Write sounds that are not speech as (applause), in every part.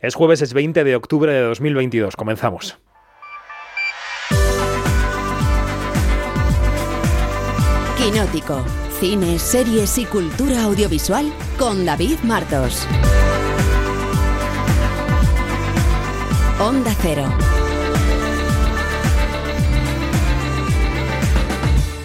Es jueves, es 20 de octubre de 2022. Comenzamos. Quinótico. Cine, series y cultura audiovisual con David Martos. Onda Cero.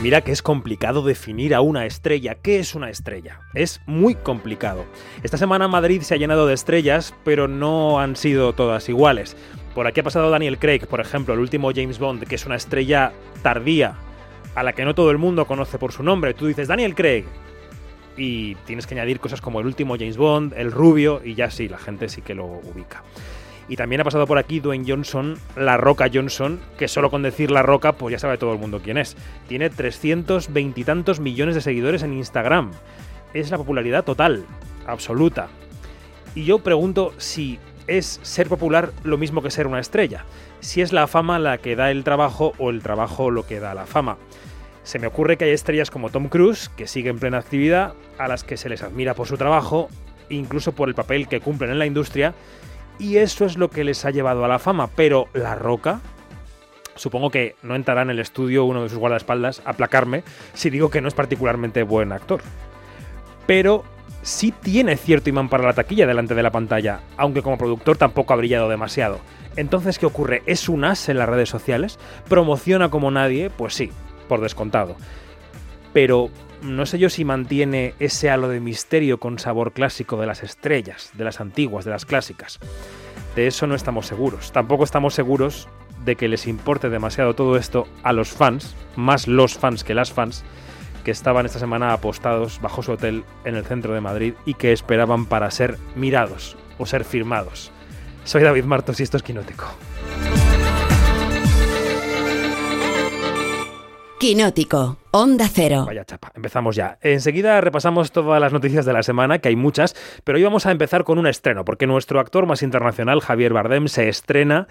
Mira que es complicado definir a una estrella. ¿Qué es una estrella? Es muy complicado. Esta semana Madrid se ha llenado de estrellas, pero no han sido todas iguales. Por aquí ha pasado Daniel Craig, por ejemplo, el último James Bond, que es una estrella tardía, a la que no todo el mundo conoce por su nombre. Tú dices Daniel Craig, y tienes que añadir cosas como el último James Bond, el rubio, y ya sí, la gente sí que lo ubica. Y también ha pasado por aquí Dwayne Johnson, La Roca Johnson, que solo con decir La Roca, pues ya sabe todo el mundo quién es. Tiene 320 y tantos millones de seguidores en Instagram. Es la popularidad total, absoluta. Y yo pregunto si es ser popular lo mismo que ser una estrella. Si es la fama la que da el trabajo o el trabajo lo que da la fama. Se me ocurre que hay estrellas como Tom Cruise, que sigue en plena actividad, a las que se les admira por su trabajo, incluso por el papel que cumplen en la industria, y eso es lo que les ha llevado a la fama. Pero La Roca, supongo que no entrará en el estudio uno de sus guardaespaldas a placarme si digo que no es particularmente buen actor. Pero sí tiene cierto imán para la taquilla delante de la pantalla, aunque como productor tampoco ha brillado demasiado. Entonces, ¿qué ocurre? ¿Es un as en las redes sociales? ¿Promociona como nadie? Pues sí, por descontado. Pero no sé yo si mantiene ese halo de misterio con sabor clásico de las estrellas, de las antiguas, de las clásicas. De eso no estamos seguros. Tampoco estamos seguros de que les importe demasiado todo esto a los fans, más los fans que las fans, que estaban esta semana apostados bajo su hotel en el centro de Madrid y que esperaban para ser mirados o ser firmados. Soy David Martos y esto es Quinótico. Quinótico, Onda Cero. Vaya chapa, empezamos ya. Enseguida repasamos todas las noticias de la semana, que hay muchas, pero hoy vamos a empezar con un estreno, porque nuestro actor más internacional, Javier Bardem, se estrena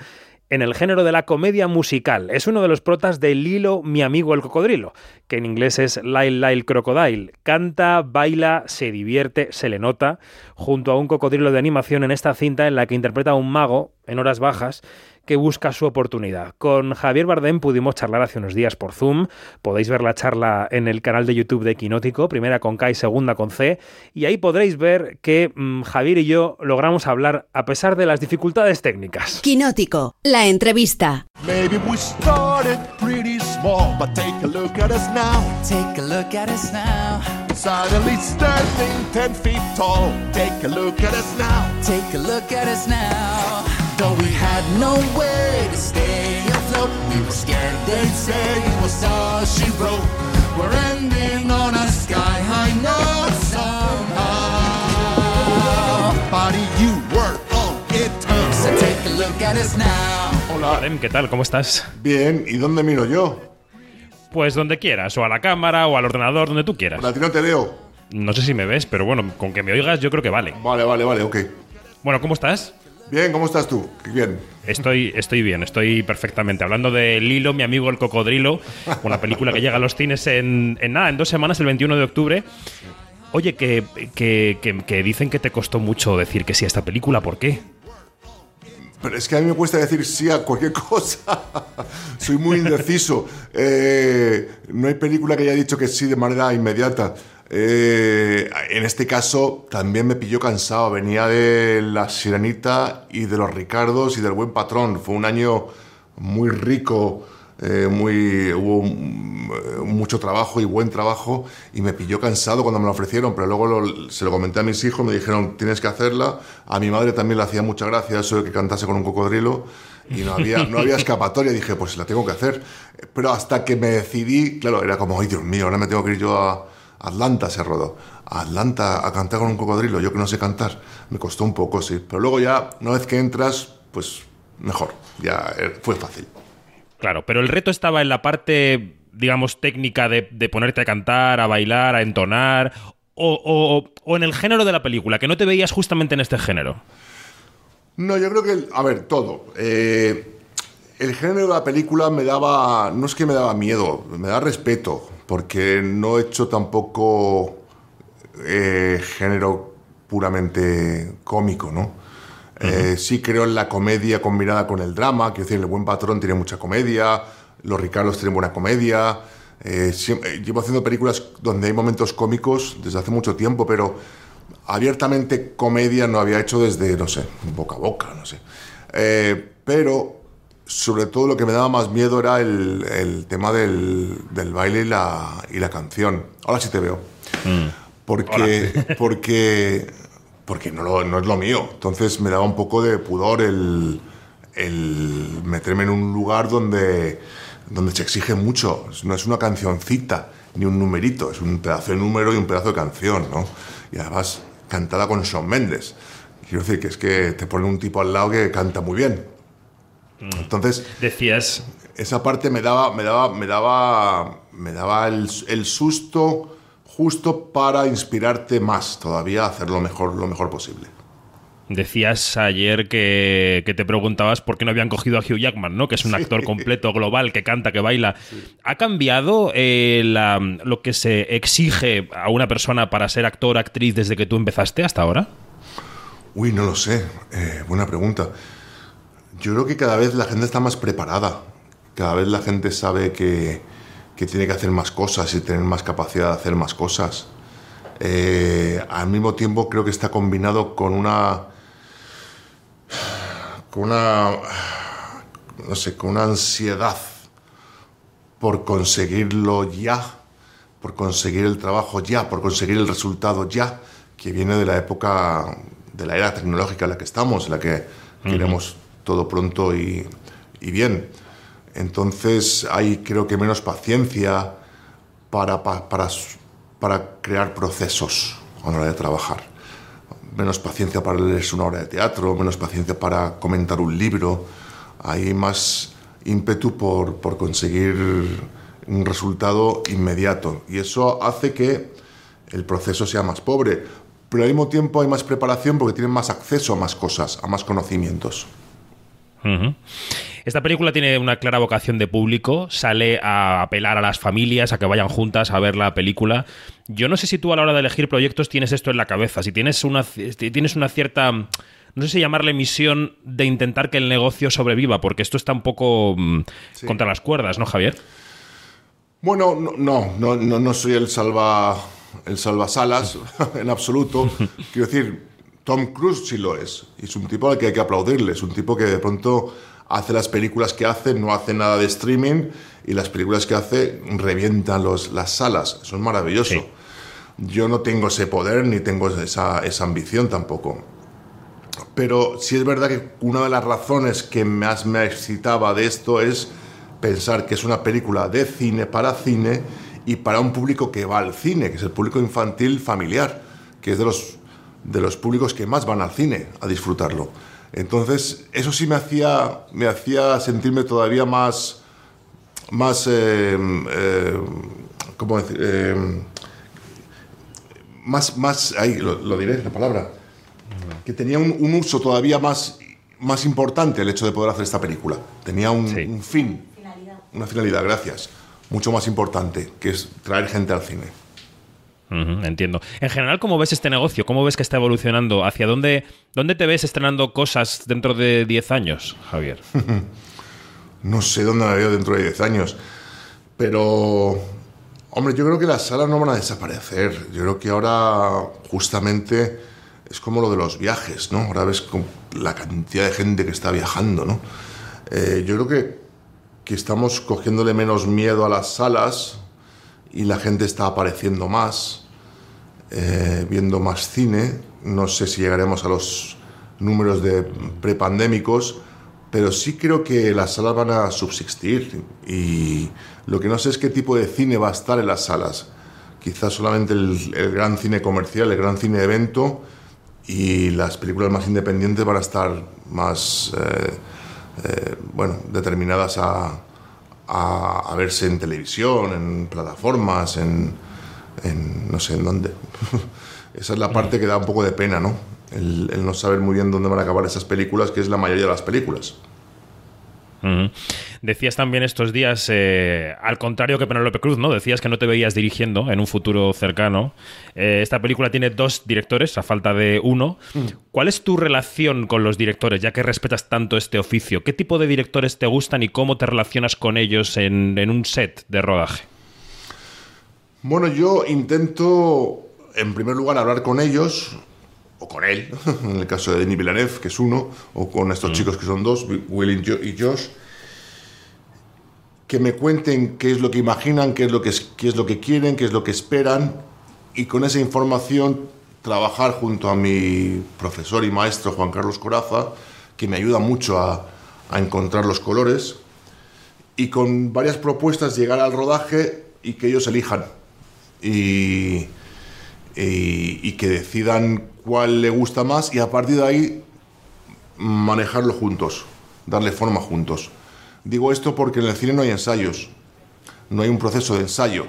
en el género de la comedia musical. Es uno de los protas de Lilo, mi amigo el cocodrilo, que en inglés es Lyle Lyle Crocodile. Canta, baila, se divierte, se le nota, junto a un cocodrilo de animación en esta cinta en la que interpreta a un mago, en horas bajas, que busca su oportunidad. Con Javier Bardem pudimos charlar hace unos días por Zoom. Podéis ver la charla en el canal de YouTube de Quinótico, primera con K y segunda con C. Y ahí podréis ver que mmm, Javier y yo logramos hablar a pesar de las dificultades técnicas. Quinótico, la entrevista. Maybe we started pretty small, but take a look at us now. Take a look at us now. Suddenly standing ten feet tall. Take a look at us now. Take a look at us now. Though we had no way to stay afloat, we were scared they'd say it was all she wrote. We're ending on a sky high note somehow. Buddy, you were on it. So take a look at us now. Hola. Bardem, ¿qué tal? ¿Cómo estás? Bien, ¿y dónde miro yo? Pues donde quieras, o a la cámara, o al ordenador, donde tú quieras. A ti no te veo. No sé si me ves, pero bueno, con que me oigas yo creo que vale. Vale, vale, vale, ok. Bueno, ¿cómo estás? Bien, ¿cómo estás tú? Bien. Estoy, estoy bien, estoy perfectamente. Hablando de Lilo, mi amigo el cocodrilo, una película que llega a los cines en, en nada, en dos semanas, el 21 de octubre. Oye, que, que, que, que dicen que te costó mucho decir que sí a esta película, ¿por qué? Pero es que a mí me cuesta decir sí a cualquier (laughs) cosa. Soy muy indeciso. Eh, no hay película que haya dicho que sí de manera inmediata. Eh, en este caso también me pilló cansado. Venía de La Sirenita y de Los Ricardos y del Buen Patrón. Fue un año muy rico, eh, muy, hubo mm, mucho trabajo y buen trabajo y me pilló cansado cuando me lo ofrecieron, pero luego lo- se lo comenté a mis hijos, me dijeron tienes que hacerla. A mi madre también le hacía mucha gracia eso de que cantase con un cocodrilo y no había, no había escapatoria. Dije, pues la tengo que hacer. Pero hasta que me decidí, claro, era como, ay Dios mío, ahora me tengo que ir yo a Atlanta, se rodó. Atlanta a cantar con un cocodrilo, yo que no sé cantar. Me costó un poco, sí. Pero luego ya, una vez que entras, pues mejor. Ya eh, fue fácil. Claro, pero el reto estaba en la parte, digamos, técnica de, de ponerte a cantar, a bailar, a entonar, o, o- o en el género de la película, que no te veías justamente en este género. No, yo creo que, el- a ver, todo. Eh, el género de la película me daba, no es que me daba miedo, me da respeto, porque no he hecho tampoco eh, género puramente cómico, ¿no? Eh, sí creo en la comedia combinada con el drama, quiero decir, El Buen Patrón tiene mucha comedia, Los Ricardos tienen buena comedia. Eh, llevo haciendo películas donde hay momentos cómicos desde hace mucho tiempo, pero abiertamente comedia no había hecho desde, no sé, boca a boca, no sé. Pero sobre todo lo que me daba más miedo era el, el tema del, del baile y la, y la canción. Ahora sí te veo. Porque, (laughs) porque, porque no, lo- no es lo mío. Entonces me daba un poco de pudor el, el meterme en un lugar donde, donde se exige mucho. No es una cancioncita ni un numerito, es un pedazo de número y un pedazo de canción, ¿no? Y además cantada con Shawn Mendes. Quiero decir que es que te ponen un tipo al lado que canta muy bien. Entonces, Decías, esa parte me daba, me daba, me daba, me daba el, el susto justo para inspirarte más todavía a hacer lo mejor, lo mejor posible. decías ayer que, que te preguntabas por qué no habían cogido a Hugh Jackman, ¿no? Que es un actor completo, (laughs) global, que canta, que baila. ¿Ha cambiado eh, la- lo que se exige a una persona para ser actor, actriz desde que tú empezaste hasta ahora? Uy, no lo sé. Eh, buena pregunta. Yo creo que cada vez la gente está más preparada. Cada vez la gente sabe que, que tiene que hacer más cosas y tener más capacidad de hacer más cosas. Eh, al mismo tiempo creo que está combinado con una con una no sé, con una ansiedad por conseguirlo ya, por conseguir el trabajo ya, por conseguir el resultado ya, que viene de la época, de la era tecnológica en la que estamos, en la que queremos todo pronto y, bien. Entonces hay creo que menos paciencia para, pa- para, para crear procesos a la hora de trabajar. Menos paciencia para leerse una obra de teatro, menos paciencia para comentar un libro. Hay más ímpetu por, por conseguir un resultado inmediato. Y eso hace que el proceso sea más pobre. Pero al mismo tiempo hay más preparación porque tienen más acceso a más cosas, a más conocimientos. Esta película tiene una clara vocación de público, sale a apelar a las familias a que vayan juntas a ver la película. Yo no sé si tú a la hora de elegir proyectos tienes esto en la cabeza, si tienes una, tienes una cierta, no sé si llamarle misión de intentar que el negocio sobreviva, porque esto está un poco mm, contra las cuerdas, ¿no, Javier? Bueno, no, no, no, no, no soy el salva el salvasalas (laughs) en absoluto. (laughs) Quiero decir, Tom Cruise sí lo es. Y es un tipo al que hay que aplaudirle. Es un tipo que de pronto hace las películas que hace, no hace nada de streaming y las películas que hace revientan los, las salas. Eso es maravilloso. Sí. Yo no tengo ese poder ni tengo esa, esa ambición tampoco. Pero sí es verdad que una de las razones que más me excitaba de esto es pensar que es una película de cine para cine y para un público que va al cine, que es el público infantil familiar, que es de los, de los públicos que más van al cine a disfrutarlo. Entonces, eso sí me hacía, me hacía sentirme todavía más, más eh, eh, ¿cómo decir? Eh, más, más, ahí lo, lo diré, la palabra, que tenía un, un uso todavía más, más importante el hecho de poder hacer esta película. Tenía un, Sí. un fin, una finalidad, gracias, mucho más importante, que es traer gente al cine. Entiendo. En general, ¿cómo ves este negocio? ¿Cómo ves que está evolucionando? ¿Hacia dónde, dónde te ves estrenando cosas dentro de 10 años, Javier? (laughs) No sé dónde me veo dentro de 10 años, pero, hombre, yo creo que las salas no van a desaparecer. Yo creo que ahora justamente es como lo de los viajes, ¿no? Ahora ves la cantidad de gente que está viajando, ¿no? Eh, yo creo que, que estamos cogiéndole menos miedo a las salas y la gente está apareciendo más, eh, viendo más cine. No sé si llegaremos a los números de prepandémicos, pero sí creo que las salas van a subsistir y lo que no sé es qué tipo de cine va a estar en las salas. Quizás solamente el, gran cine comercial, el gran cine de evento y las películas más independientes van a estar más, eh, eh, bueno, determinadas a verse en televisión, en plataformas, en, en no sé en dónde. (laughs) Esa es la parte que da un poco de pena, ¿no? El, el no saber muy bien dónde van a acabar esas películas, que es la mayoría de las películas. Decías también estos días, eh, al contrario que Penélope Cruz, ¿no? Decías que no te veías dirigiendo en un futuro cercano. Eh, esta película tiene dos directores, a falta de uno. ¿Cuál es tu relación con los directores, ya que respetas tanto este oficio? ¿Qué tipo de directores te gustan y cómo te relacionas con ellos en, en un set de rodaje? Bueno, yo intento, en primer lugar, hablar con ellos, o con él, (laughs) en el caso de Denis Villeneuve, que es uno, o con estos chicos que son dos, Will y Jo- y Josh, que me cuenten qué es lo que imaginan, qué es lo que, es- qué es lo que quieren, qué es lo que esperan, y con esa información trabajar junto a mi profesor y maestro Juan Carlos Coraza, que me ayuda mucho a, a encontrar los colores, y con varias propuestas llegar al rodaje y que ellos elijan y, y- y que decidan cuál le gusta más y a partir de ahí manejarlo juntos, darle forma juntos. Digo esto porque en el cine no hay ensayos, no hay un proceso de ensayo.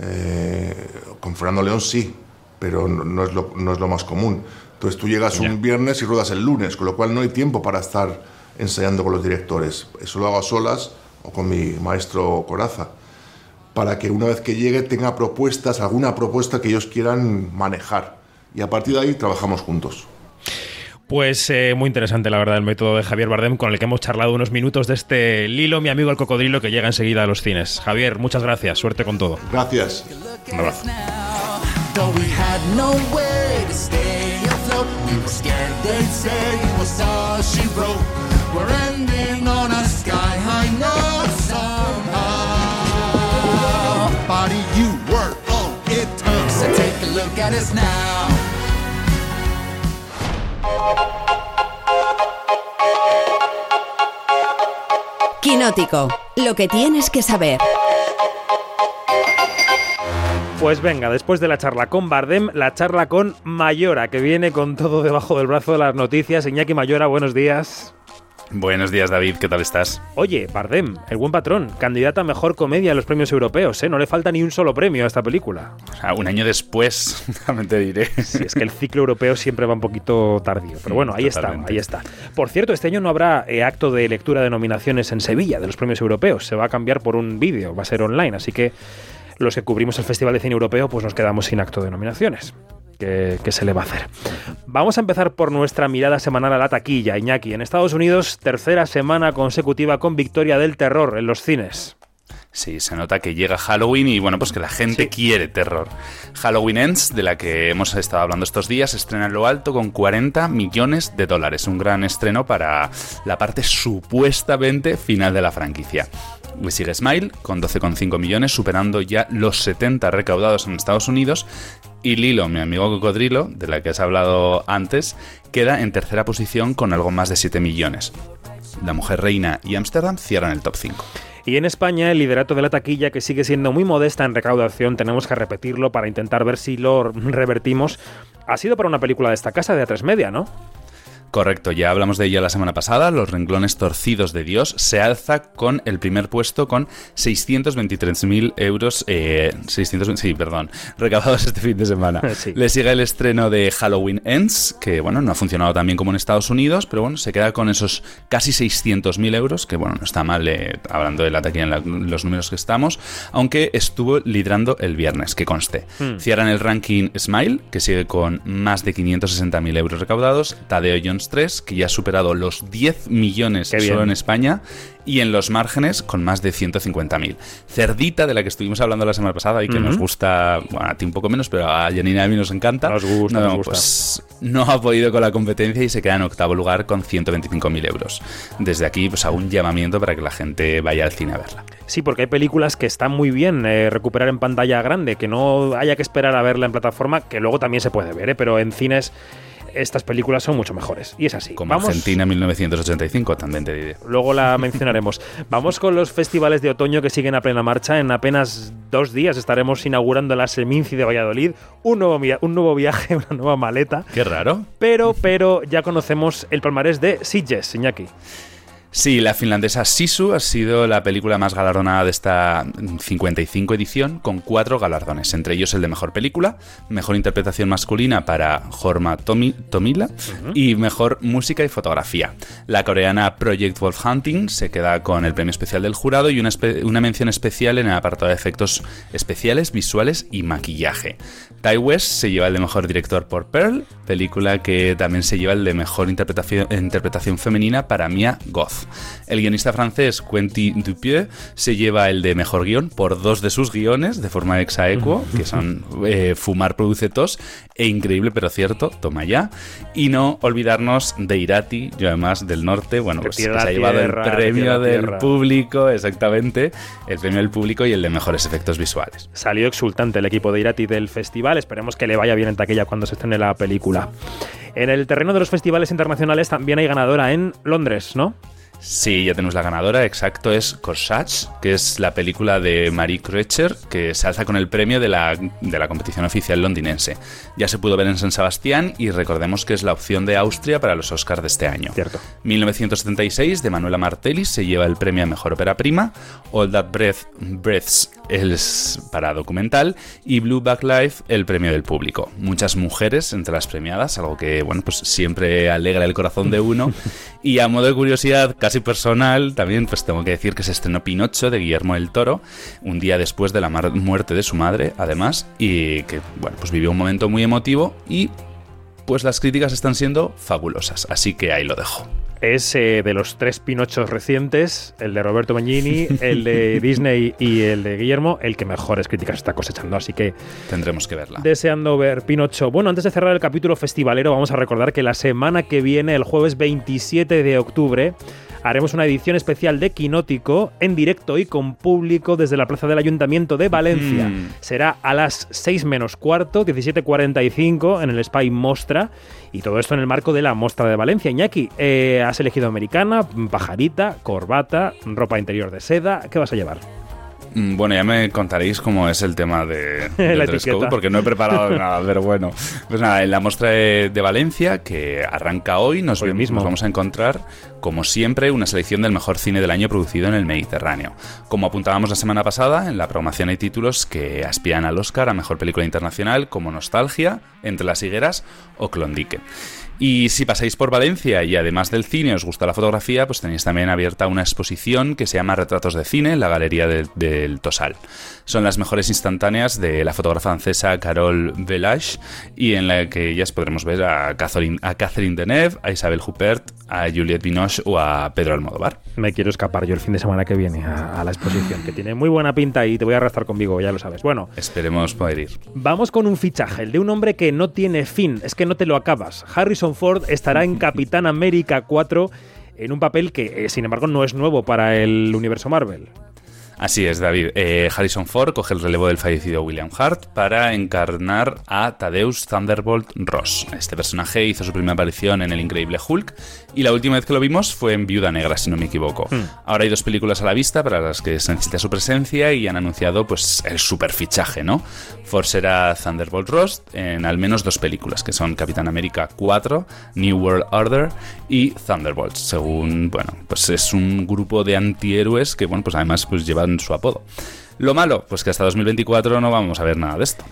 Eh, con Fernando León sí, pero no, no es lo, no es lo más común. Entonces tú llegas un viernes y ruedas el lunes, con lo cual no hay tiempo para estar ensayando con los directores. Eso lo hago a solas o con mi maestro Coraza, para que una vez que llegue tenga propuestas, alguna propuesta que ellos quieran manejar. Y a partir de ahí trabajamos juntos. Pues eh, muy interesante, la verdad, el método de Javier Bardem con el que hemos charlado unos minutos de este Lilo, mi amigo el cocodrilo, que llega enseguida a los cines. Javier, muchas gracias, suerte con todo. Gracias. Un abrazo. At us now. Quinótico. Lo que tienes que saber. Pues venga, después de la charla con Bardem, la charla con Mayora, que viene con todo debajo del brazo de las noticias. Iñaki Mayora, buenos días. Buenos días, David, ¿qué tal estás? Oye, Bardem, el buen patrón, candidata a mejor comedia en los premios europeos, ¿eh? No le falta ni un solo premio a esta película. O sea, un año después, (laughs) te diré. Si es que el ciclo europeo siempre va un poquito tardío. Pero bueno, ahí está, ahí está. Por cierto, este año no habrá eh, acto de lectura de nominaciones en Sevilla de los premios europeos. Se va a cambiar por un vídeo, va a ser online. Así que los que cubrimos el Festival de Cine Europeo, pues nos quedamos sin acto de nominaciones. ¿Qué, qué se le va a hacer? Vamos a empezar por nuestra mirada semanal a la taquilla, Iñaki. En Estados Unidos, tercera semana consecutiva con victoria del terror en los cines. Sí, se nota que llega Halloween y bueno, pues que la gente Sí. quiere terror. Halloween Ends, de la que hemos estado hablando estos días, estrena en lo alto con 40 millones de dólares. Un gran estreno para la parte supuestamente final de la franquicia. Le sigue Smile con 12,5 millones, superando ya los 70 recaudados en Estados Unidos. Y Lilo, mi amigo cocodrilo, de la que has hablado antes, queda en tercera posición con algo más de 7 millones. La Mujer Reina y Ámsterdam cierran el top 5. Y en España, el liderato de la taquilla, que sigue siendo muy modesta en recaudación, tenemos que repetirlo para intentar ver si lo revertimos, ha sido para una película de esta casa de A3 Media, ¿no? Correcto, ya hablamos de ella la semana pasada. Los renglones torcidos de Dios se alza con el primer puesto con 623.000 euros. Eh, 600, sí, perdón, (laughs) recaudados este fin de semana. (laughs) Sí. Le sigue el estreno de Halloween Ends, que bueno, no ha funcionado tan bien como en Estados Unidos, pero bueno, se queda con esos casi 600.000 euros, que bueno, no está mal eh, hablando del ataque en la- los números que estamos, aunque estuvo liderando el viernes, que conste. Hmm. Cierran el ranking Smile, que sigue con más de 560.000 euros recaudados, Tadeo Jones 3, que ya ha superado los 10 millones solo en España, y en los márgenes con más de 150.000. Cerdita, de la que estuvimos hablando la semana pasada y que nos gusta, bueno, a ti un poco menos, pero a Janine y a mí nos encanta. Nos gusta, no, nos gusta. Pues no ha podido con la competencia y se queda en octavo lugar con 125.000 euros. Desde aquí, pues hago un llamamiento para que la gente vaya al cine a verla. Sí, porque hay películas que están muy bien eh, recuperar en pantalla grande, que no haya que esperar a verla en plataforma, que luego también se puede ver, ¿eh? pero en cines estas películas son mucho mejores. Y es así. Como Vamos- Argentina 1985, también te diré. Luego la (laughs) mencionaremos. Vamos con los festivales de otoño que siguen a plena marcha. En apenas dos días estaremos inaugurando la Seminci de Valladolid, un nuevo, un nuevo viaje, (laughs) una nueva maleta. Qué raro. Pero, pero ya conocemos el palmarés de Sitges, Iñaki. Sí, la finlandesa Sisu ha sido la película más galardonada de esta 55 edición, con cuatro galardones, entre ellos el de mejor película, mejor interpretación masculina para Jorma Tomi- Tomila y mejor música y fotografía. La coreana Project Wolf Hunting se queda con el premio especial del jurado y una, mención especial en el apartado de efectos especiales, visuales y maquillaje. Ty West se lleva el de mejor director por Pearl, película que también se lleva el de mejor interpretación, femenina para Mia Goth. El guionista francés Quentin Dupieux se lleva el de mejor guion por dos de sus guiones de forma exaequo, que son eh, Fumar produce tos e Increíble pero cierto, toma ya. Y no olvidarnos de Irati, yo además del norte, bueno, pues que se ha llevado tierra, el premio del tierra. público, exactamente, el premio del público y el de mejores efectos visuales. Salió exultante el equipo de Irati del festival. Esperemos que le vaya bien en taquilla cuando se estrene la película. En el terreno de los festivales internacionales también hay ganadora en Londres, ¿no? Sí, ya tenemos la ganadora, exacto, es Corsage, que es la película de Marie Kreutzer, que se alza con el premio de la, de la competición oficial londinense. Ya se pudo ver en San Sebastián y recordemos que es la opción de Austria para los Oscars de este año. Cierto. 1976, de Manuela Martelli, se lleva el premio a Mejor Ópera Prima, All That Breath, Breaths es para documental y Blue Back Life el premio del público. Muchas mujeres entre las premiadas, algo que bueno pues siempre alegra el corazón de uno. (laughs) y a modo de curiosidad casi personal, también pues tengo que decir que se estrenó Pinocho de Guillermo del Toro, un día después de la muerte de su madre, además, y que bueno pues vivió un momento muy emotivo y pues las críticas están siendo fabulosas, así que ahí lo dejo. Es eh, de los tres Pinochos recientes, el de Roberto Benigni, el de (laughs) Disney y el de Guillermo, el que mejores críticas está cosechando. Así que Tendremos que verla. deseando ver Pinocho. Bueno, antes de cerrar el capítulo festivalero, vamos a recordar que la semana que viene, el jueves 27 de octubre, haremos una edición especial de Quinótico en directo y con público desde la plaza del Ayuntamiento de Valencia. Mm. Será a las 6 menos cuarto, 17.45 en el Spy Mostra. Y todo esto en el marco de la Mostra de Valencia. Iñaki, eh, has elegido americana, pajarita, corbata, ropa interior de seda. ¿Qué vas a llevar? Mm, Bueno, ya me contaréis cómo es el tema de, (laughs) del dress code, porque no he preparado (laughs) nada, pero bueno. Pues nada, en la muestra de, de Valencia, que arranca hoy, nos, Hoy vemos- mismo. nos vamos a encontrar, como siempre, una selección del mejor cine del año producido en el Mediterráneo. Como apuntábamos la semana pasada, en la programación hay títulos que aspiran al Oscar a Mejor Película Internacional, como Nostalgia, Entre las Higueras o Klondike. Y si pasáis por Valencia y además del cine os gusta la fotografía, pues tenéis también abierta una exposición que se llama Retratos de Cine en la Galería del, Tosal. Son las mejores instantáneas de la fotógrafa francesa Carole Velage y en la que ellas podremos ver a Catherine, a Catherine Deneuve, a Isabel Huppert, a Juliette Binoche o a Pedro Almodóvar. Me quiero escapar yo el fin de semana que viene a, a la exposición, que tiene muy buena pinta y te voy a arrastrar conmigo, ya lo sabes. Bueno, Esperemos poder ir. vamos con un fichaje, el de un hombre que no tiene fin, es que no te lo acabas. Harrison Ford estará en (laughs) Capitán América 4 en un papel que, eh, sin embargo, no es nuevo para el universo Marvel. Así es, David. Eh, Harrison Ford coge el relevo del fallecido William Hart para encarnar a Thaddeus Thunderbolt Ross. Este personaje hizo su primera aparición en El Increíble Hulk y la última vez que lo vimos fue en Viuda Negra, si no me equivoco. Ahora hay dos películas a la vista para las que se necesita su presencia y han anunciado pues el super fichaje, ¿no? Ford será Thunderbolt Ross en al menos dos películas, que son Capitán América 4, New World Order y Thunderbolt, según, bueno, pues es un grupo de antihéroes que, bueno, pues además pues llevan su apodo. Lo malo, pues que hasta 2024 no vamos a ver nada de esto.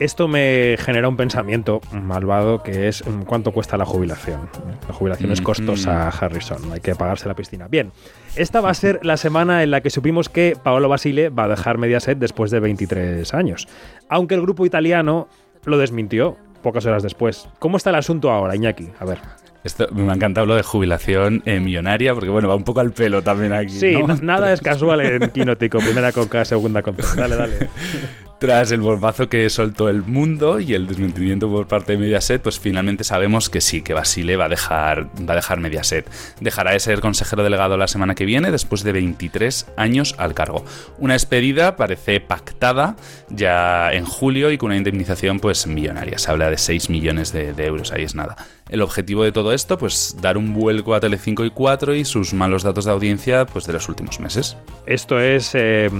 Esto me genera un pensamiento malvado que es mm, cuánto cuesta la jubilación. La jubilación es Mm, costosa, Harrison, hay que pagarse la piscina. Bien, esta va a ser la semana en la que supimos que Paolo Basile va a dejar Mediaset después de 23 años. Aunque el grupo italiano lo desmintió pocas horas después. ¿Cómo está el asunto ahora, Iñaki? A ver. Esto, me ha encantado lo de jubilación eh, millonaria, porque bueno, va un poco al pelo también aquí. Sí, nada es (laughs) casual en Quinótico. Primera con K, segunda con C. Dale, dale. (laughs) Tras el bombazo que soltó el mundo y el desmentimiento por parte de Mediaset, pues finalmente sabemos que sí, que Basile va a dejar, va a dejar Mediaset. Dejará de ser consejero delegado la semana que viene, después de 23 años al cargo. Una despedida parece pactada ya en julio y con una indemnización pues millonaria. Se habla de 6 millones de, de euros, ahí es nada. El objetivo de todo esto, pues dar un vuelco a Telecinco y 4 y sus malos datos de audiencia pues de los últimos meses. Esto es eh,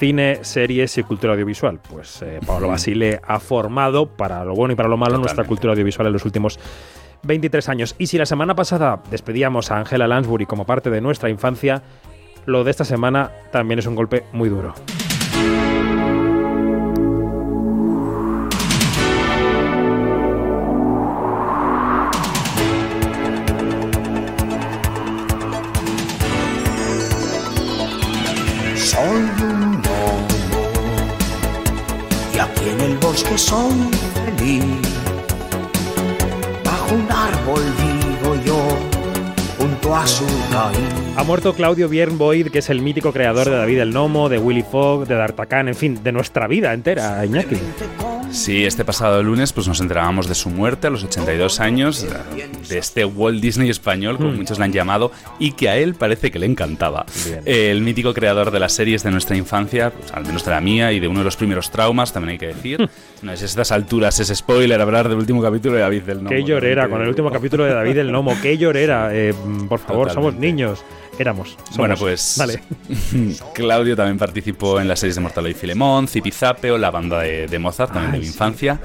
cine, series y cultura audiovisual. Pues eh, Pablo Basile ha formado, para lo bueno y para lo malo, nuestra cultura audiovisual en los últimos 23 años. Y si la semana pasada despedíamos a Angela Lansbury como parte de nuestra infancia, lo de esta semana también es un golpe muy duro. Soy feliz. Bajo un árbol vivo yo, junto a su. Ha muerto Claudio Biernboyd, que es el mítico creador de David el Nomo, de Willy Fogg, de D'Artagnan, en fin, de nuestra vida entera, Iñaki. Sí, este pasado lunes pues nos enterábamos de su muerte a los 82 años, de este Walt Disney español, como muchos le han llamado, y que a él parece que le encantaba. Bien. El mítico creador de las series de nuestra infancia, pues, al menos de la mía y de uno de los primeros traumas, también hay que decir. No es a estas alturas, es spoiler hablar del último capítulo de David del Nomo. Qué llorera con el último capítulo de David el Nomo. Qué llorera. Eh, por favor, somos Totalmente. niños. Éramos. somos. Bueno, pues Vale. (laughs) Claudio también participó en las series de Mortalo y Filemón, Zipizape o la banda de, de Mozart, también de mi infancia.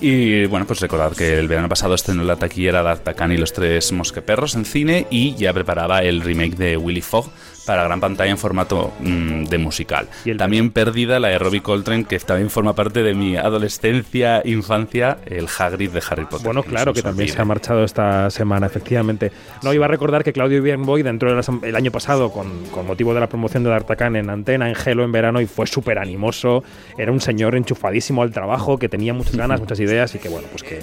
Y bueno, pues recordad que el verano pasado estrenó la taquillera de D'Artagnan y los tres mosqueperros en cine y ya preparaba el remake de Willy Fogg para gran pantalla en formato mm, de musical. Y el- También perdida la de Robbie Coltrane, que también forma parte de mi adolescencia, infancia, el Hagrid de Harry Potter. Bueno, no claro, que también se ha marchado esta semana, efectivamente. No, iba a recordar que Claudio Bienboy, dentro del año pasado, con, con motivo de la promoción de D'Artagnan en Antena, en Gelo, en verano, y fue súper animoso. Era un señor enchufadísimo al trabajo, que tenía muchas ganas, muchas ideas, y que, bueno, pues que,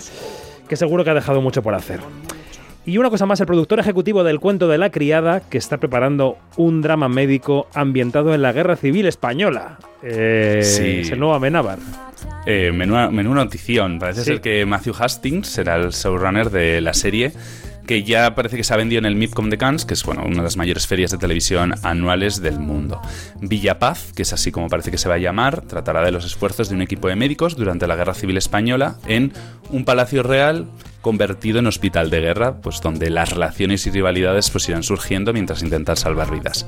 que seguro que ha dejado mucho por hacer. Y una cosa más, el productor ejecutivo del cuento de la criada, que está preparando un drama médico ambientado en la Guerra Civil Española. Eh, Sí. Es el nuevo Amenábar. Eh, menuda, menuda notición. Parece Sí. ser que Matthew Hastings será el showrunner de la serie, que ya parece que se ha vendido en el MIPCOM de Cannes, que es bueno, una de las mayores ferias de televisión anuales del mundo. Villapaz, que es así como parece que se va a llamar, tratará de los esfuerzos de un equipo de médicos durante la Guerra Civil Española en un palacio real convertido en hospital de guerra, pues donde las relaciones y rivalidades pues irán surgiendo mientras intentan salvar vidas.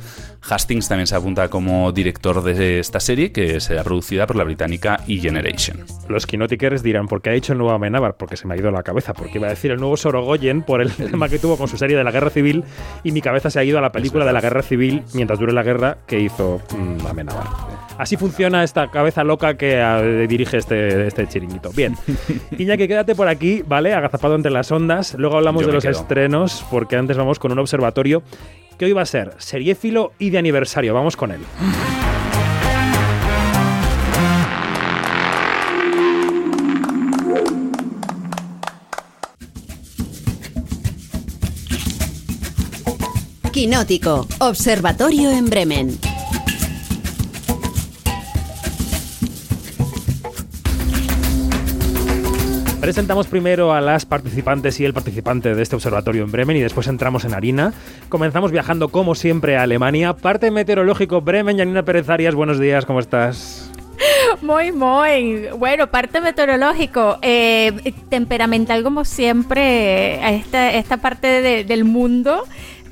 Hastings también se apunta como director de esta serie, que será producida por la británica E-Generation. Los quinotikers dirán, ¿por qué ha dicho el nuevo Amenábar? Porque se me ha ido la cabeza, porque iba a decir el nuevo Sorogoyen por el (laughs) tema que tuvo con su serie de la Guerra Civil y mi cabeza se ha ido a la película de la Guerra Civil mientras dure la guerra que hizo mm, Amenábar. Así funciona esta cabeza loca que ah, dirige este, este chiringuito. Bien, (laughs) Iñaki, quédate por aquí, ¿vale? Agazapado entre las ondas. Luego hablamos Yo de los quedo. estrenos, porque antes vamos con un observatorio que hoy va a ser seriéfilo y de aniversario. Vamos con él. Quinótico, Observatorio en Bremen. Presentamos primero a las participantes y el participante de este observatorio en Bremen y después entramos en harina. Comenzamos viajando como siempre a Alemania. Parte meteorológico Bremen, Janina Pérez Arias, buenos días, ¿cómo estás? Muy, muy. Bueno, parte meteorológico. eh, temperamental como siempre, esta, esta parte de- del mundo,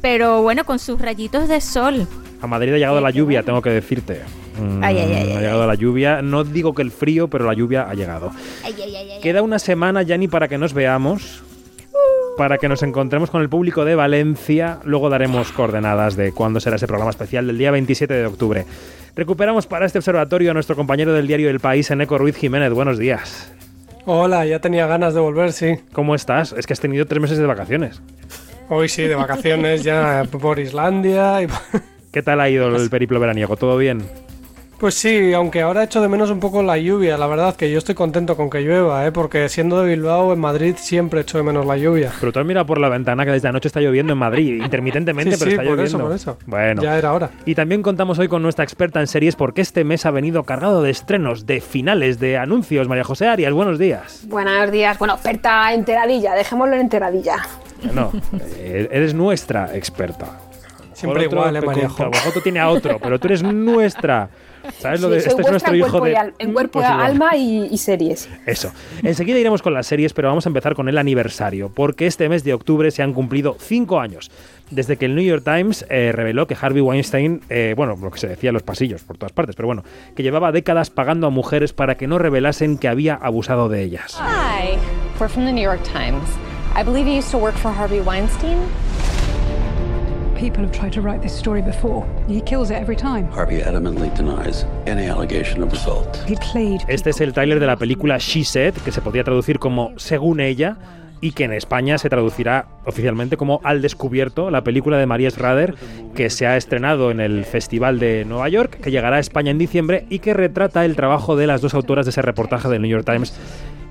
pero bueno, con sus rayitos de sol. A Madrid ha llegado la lluvia, tengo que decirte. Mm, Ay, ay, ay, ha ay, llegado la lluvia. No digo que el frío, pero la lluvia ha llegado. Queda una semana, Yanni, para que nos veamos. Para que nos encontremos con el público de Valencia. Luego daremos coordenadas de cuándo será ese programa especial del día 27 de octubre. Recuperamos para este observatorio a nuestro compañero del diario El País, Eneco Ruiz Jiménez. Buenos días. Hola, ya tenía ganas de volver, sí. ¿Cómo estás? Es que has tenido tres meses de vacaciones. Hoy sí, de vacaciones ya (laughs) por Islandia. Y... ¿Qué tal ha ido el periplo veraniego? ¿Todo bien? Pues sí, aunque ahora echo de menos un poco la lluvia, la verdad que yo estoy contento con que llueva, ¿eh? porque siendo de Bilbao, en Madrid siempre echo de menos la lluvia. Pero tú has mirado por la ventana que desde anoche está lloviendo en Madrid, (laughs) intermitentemente, Sí, pero sí, está por lloviendo. eso, por eso. Bueno. Ya era hora. Y también contamos hoy con nuestra experta en series porque este mes ha venido cargado de estrenos, de finales, de anuncios. María José Arias, buenos días. Buenos días. Bueno, experta enteradilla, dejémoslo en enteradilla. Bueno, (laughs) eh, eres nuestra experta. Siempre Otro igual, ¿eh, María lo tú tiene a otro, pero tú eres nuestra. ¿Sabes lo Sí, de soy este es nuestro hijo de al- en cuerpo, Pues alma y, y series. Eso. Enseguida iremos con las series, pero vamos a empezar con el aniversario, porque este mes de octubre se han cumplido cinco años desde que el New York Times eh, reveló que Harvey Weinstein, eh, bueno, lo que se decía en los pasillos por todas partes, pero bueno, que llevaba décadas pagando a mujeres para que no revelasen que había abusado de ellas. Hi, we're from the New York Times. I believe you used to work for Harvey Weinstein. People have tried to write this story before. He kills it every time. Harvey adamantly denies any allegation of assault. He played. Este es el tráiler de la película She Said, que se podría traducir como Según ella, y que en España se traducirá oficialmente como Al Descubierto, la película de María Schrader, que se ha estrenado en el Festival de Nueva York, que llegará a España en diciembre y que retrata el trabajo de las dos autoras de ese reportaje del New York Times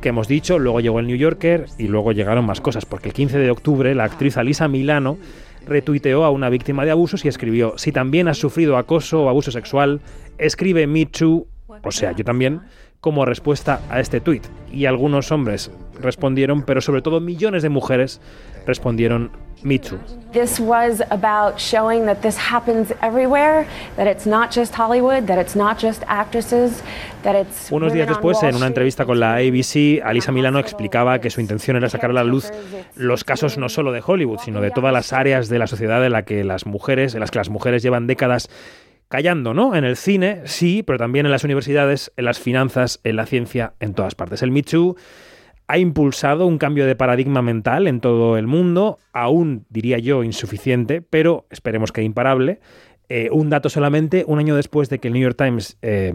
que hemos dicho, luego llegó el New Yorker y luego llegaron más cosas, porque el 15 de octubre la actriz Alisa Milano retuiteó a una víctima de abusos y escribió, si también has sufrido acoso o abuso sexual, escribe Me Too, o sea, yo también, como respuesta a este tuit. Y algunos hombres respondieron, pero sobre todo millones de mujeres respondieron Me Too. This was about showing that this happens everywhere, that it's not just Hollywood, that it's not just actresses, that it's Unos días después, en una entrevista con la ABC, Alisa Milano explicaba que su intención era sacar a la luz los casos no solo de Hollywood, sino de todas las áreas de la sociedad en la que las mujeres, en las que las mujeres llevan décadas callando, ¿no? En el cine, sí, pero también en las universidades, en las finanzas, en la ciencia, en todas partes. El Me ha impulsado un cambio de paradigma mental en todo el mundo, aún diría yo insuficiente, pero esperemos que imparable. Eh, un dato solamente, un año después de que el New York Times eh,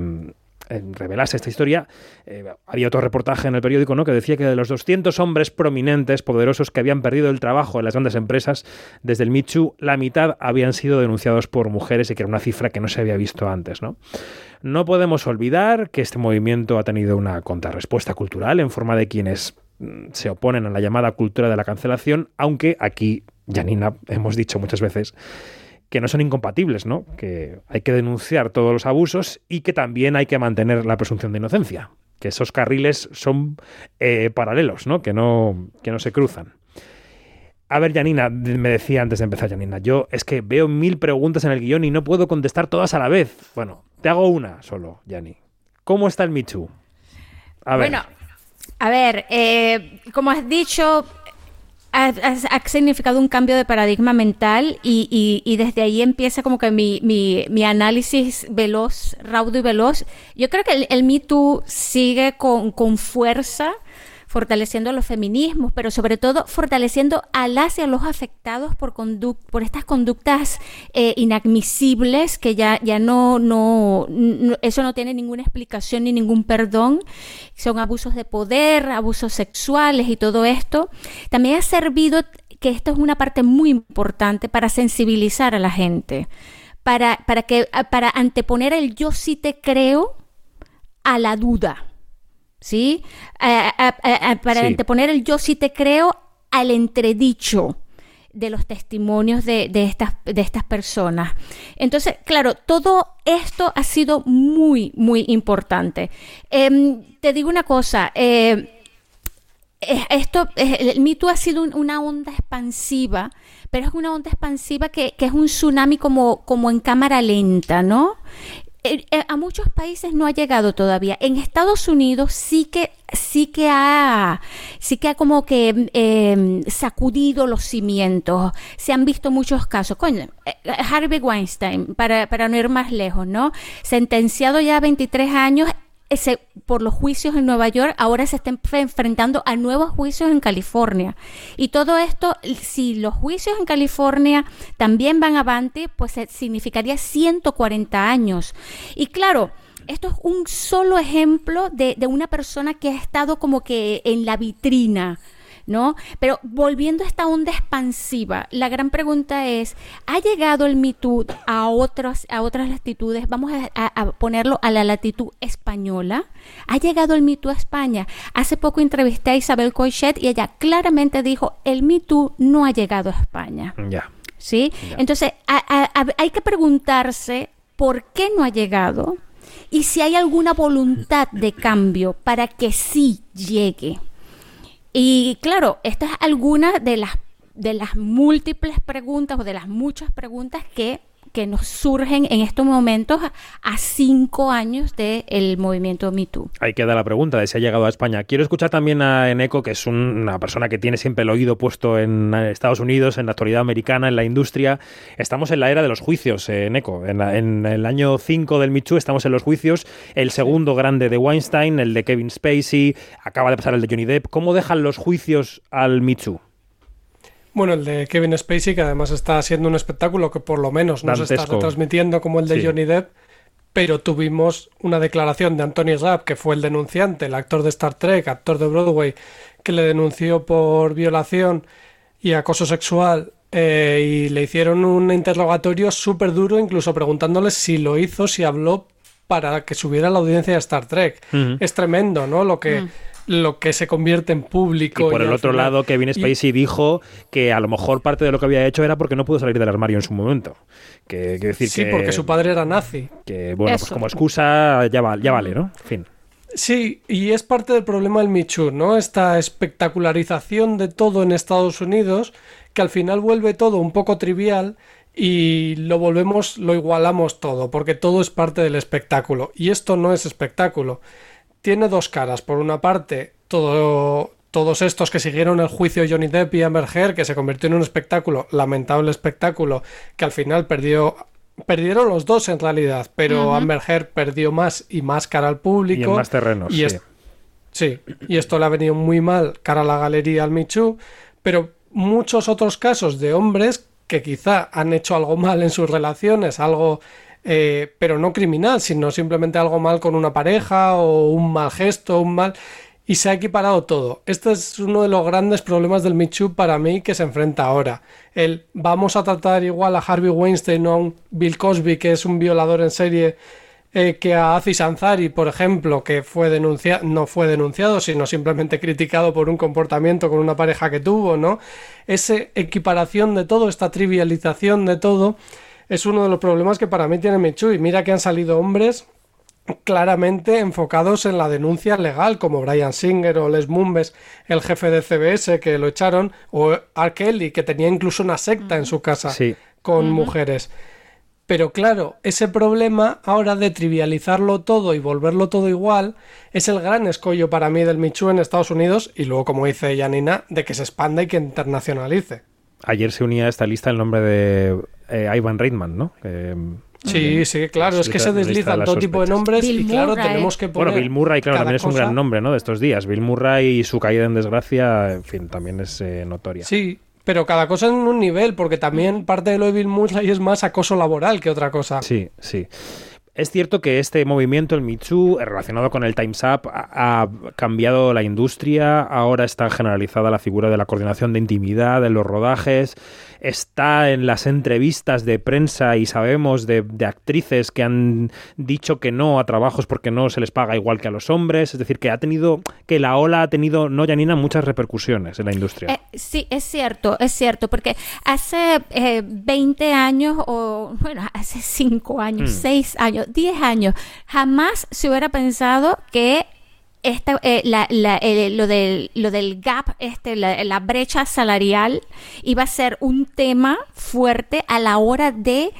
revelase esta historia, eh, había otro reportaje en el periódico ¿no? que decía que de los 200 hombres prominentes, poderosos, que habían perdido el trabajo en las grandes empresas desde el Too, la mitad habían sido denunciados por mujeres y que era una cifra que no se había visto antes. ¿no? No podemos olvidar que este movimiento ha tenido una contrarrespuesta cultural en forma de quienes mm, se oponen a la llamada cultura de la cancelación, aunque aquí, Janina, hemos dicho muchas veces que no son incompatibles, ¿no? Que hay que denunciar todos los abusos y que también hay que mantener la presunción de inocencia. Que esos carriles son eh, paralelos, ¿no? Que, ¿no? que no se cruzan. A ver, Janina, me decía antes de empezar, Janina, yo es que veo mil preguntas en el guion y no puedo contestar todas a la vez. Bueno, te hago una solo, Jani. ¿Cómo está el Too? A ver. Bueno, a ver, eh, como has dicho, ha, ha- significado un cambio de paradigma mental y, y- y desde ahí empieza como que mi, mi- mi análisis veloz, raudo y veloz. Yo creo que el, el Me Too sigue con, con fuerza fortaleciendo los feminismos, pero sobre todo fortaleciendo a las y a los afectados por, por estas conductas eh, inadmisibles que ya, ya no, no, no- eso no tiene ninguna explicación ni ningún perdón. Son abusos de poder, abusos sexuales y todo esto. También ha servido que esto es una parte muy importante para sensibilizar a la gente, para, para, que, para anteponer el yo sí te creo a la duda. ¿Sí? A- a- a- a- para Sí. anteponer el yo sí te creo al entredicho de los testimonios de, de estas, de estas personas. Entonces, claro, todo esto ha sido muy, muy importante. Em, te digo una cosa, eh, esto, el Me Too ha sido un- una onda expansiva, pero es una onda expansiva que, que es un tsunami como, como en cámara lenta, ¿no? A muchos países no ha llegado todavía. En Estados Unidos sí que sí que ha sí que ha como que eh, sacudido los cimientos. Se han visto muchos casos. Coño, eh, Harvey Weinstein, para, para no ir más lejos, ¿no? Sentenciado ya a 23 años ese- por los juicios en Nueva York, ahora se está enf- enfrentando a nuevos juicios en California. Y todo esto, si los juicios en California también van avante, pues significaría 140 años. Y claro, esto es un solo ejemplo de, de una persona que ha estado como que en la vitrina. ¿No? Pero volviendo a esta onda expansiva, la gran pregunta es, ¿ha llegado el Me Too a, otras a otras latitudes? Vamos a, a- a ponerlo a la latitud española. ¿Ha llegado el Me Too a España? Hace poco entrevisté a Isabel Coixet y ella claramente dijo, el Me Too no ha llegado a España. Ya. ¿Sí? Entonces, a- hay que preguntarse por qué no ha llegado y si hay alguna voluntad de cambio para que sí llegue. Y claro, esta es alguna de las, de las múltiples preguntas o de las muchas preguntas que, que nos surgen en estos momentos a, cinco años del movimiento Me Too. Ahí queda la pregunta de si ha llegado a España. Quiero escuchar también a Eneco, que es un- una persona que tiene siempre el oído puesto en Estados Unidos, en la actualidad americana, en la industria. Estamos en la era de los juicios, eh, Eneco. En, la- en el año 5 del Michu estamos en los juicios. El segundo grande de Weinstein, el de Kevin Spacey, acaba de pasar el de Johnny Depp. ¿Cómo dejan los juicios al Michu? Bueno, el de Kevin Spacey, que además está siendo un espectáculo que por lo menos no se está retransmitiendo como el de Sí. Johnny Depp, pero tuvimos una declaración de Anthony Rapp, que fue el denunciante, el actor de Star Trek, actor de Broadway, que le denunció por violación y acoso sexual eh, y le hicieron un interrogatorio súper duro, incluso preguntándole si lo hizo, si habló para que subiera la audiencia de Star Trek. Es tremendo, ¿no? Lo que, Mm. Lo que se convierte en público. Y por el otro final- lado, Kevin y- Spacey dijo que a lo mejor parte de lo que había hecho era porque no pudo salir del armario en su momento. Que, que decir Sí, que, porque su padre era nazi. que, bueno, pues como excusa ya, va- ya vale, ¿no? En fin. Sí, y es parte del problema del Too, ¿no? Esta espectacularización de todo en Estados Unidos, que al final vuelve todo un poco trivial y lo volvemos, lo igualamos todo, porque todo es parte del espectáculo. Y esto no es espectáculo. Tiene dos caras. Por una parte, todo, todos estos que siguieron el juicio de Johnny Depp y Amber Heard, que se convirtió en un espectáculo, lamentable espectáculo, que al final perdió. Perdieron los dos en realidad, pero Ujú. Amber Heard perdió más y más cara al público. Y en más terrenos. Y sí. es- Sí, y esto le ha venido muy mal cara a la galería al Michu, pero muchos otros casos de hombres que quizá han hecho algo mal en sus relaciones, algo, eh, pero no criminal, sino simplemente algo mal con una pareja o un mal gesto, un mal... Y se ha equiparado todo. Este es uno de los grandes problemas del Michu para mí que se enfrenta ahora. El vamos a tratar igual a Harvey Weinstein o a un Bill Cosby, que es un violador en serie, eh, que a Aziz Ansari, por ejemplo, que fue no fue denunciado, sino simplemente (laughs) criticado por un comportamiento con una pareja que tuvo, ¿no? Esa equiparación de todo, esta trivialización de todo, es uno de los problemas que para mí tiene Michu. Y mira que han salido hombres claramente enfocados en la denuncia legal, como Brian Singer o Les Mumbes, el jefe de CBS que lo echaron, o R. Kelly, que tenía incluso una secta en su casa Sí. con mujeres. Pero claro, ese problema ahora de trivializarlo todo y volverlo todo igual es el gran escollo para mí del Michu en Estados Unidos y luego, como dice Janina, de que se expanda y que internacionalice. Ayer se unía a esta lista el nombre de eh, Ivan Reitman, ¿no? Que, Sí, sí, claro, es que se de deslizan todo tipo de nombres y claro, Murray. tenemos que poner Bueno, Bill Murray, claro, también es un gran nombre, ¿no? De estos días. Bill Murray y su caída en desgracia, en fin, también es eh, notoria. Sí, pero cada cosa en un nivel, porque también parte de lo de Bill Murray es más acoso laboral que otra cosa. Sí, sí. Es cierto que este movimiento, el Too, eh, relacionado con el Time's Up, ha, cambiado la industria. Ahora está generalizada la figura de la coordinación de intimidad, de los rodajes. Está en las entrevistas de prensa y sabemos de, de actrices que han dicho que no a trabajos porque no se les paga igual que a los hombres. Es decir, que ha tenido, que la ola ha tenido, no, Janina, muchas repercusiones en la industria. Eh, sí, es cierto, es cierto, porque hace eh, 20 años o, bueno, hace 5 años, Mm. 6 años, 10 años, jamás se hubiera pensado que esta, eh, la- la- eh, lo, del, lo del gap, este, la, brecha salarial, iba a ser un tema fuerte a la hora de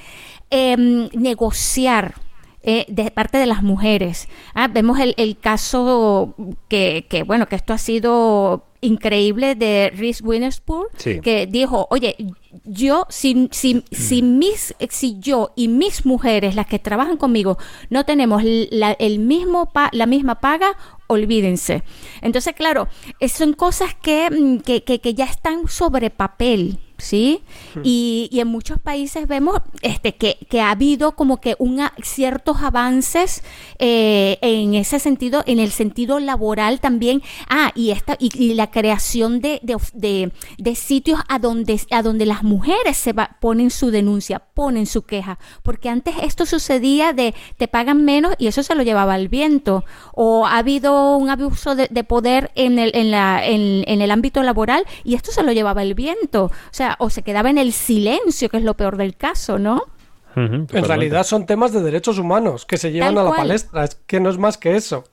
em, negociar eh, de parte de las mujeres. Ah, vemos el, el caso que, que, bueno, que esto ha sido increíble de Reese Witherspoon, Sí. que dijo, oye, yo, si, si, si, mis, si yo y mis mujeres, las que trabajan conmigo, no tenemos la, el mismo pa- la misma paga, olvídense. Entonces, claro, son cosas que, mm, que, que, que ya están sobre papel. ¿Sí? Y, y en muchos países vemos este, que, que ha habido como que una, ciertos avances eh, en ese sentido, en el sentido laboral también. Ah, y esta, y, y la creación de, de, of- de- de sitios a donde, a donde las mujeres se va- ponen su denuncia, ponen su queja. Porque antes esto sucedía de te pagan menos y eso se lo llevaba al viento. O ha habido un abuso de, de poder en el, en, la, en, en el ámbito laboral y esto se lo llevaba el viento. O sea, o se quedaba en el silencio, que es lo peor del caso, ¿no? En realidad son temas de derechos humanos que se llevan Tal a la cual. palestra, es que no es más que eso.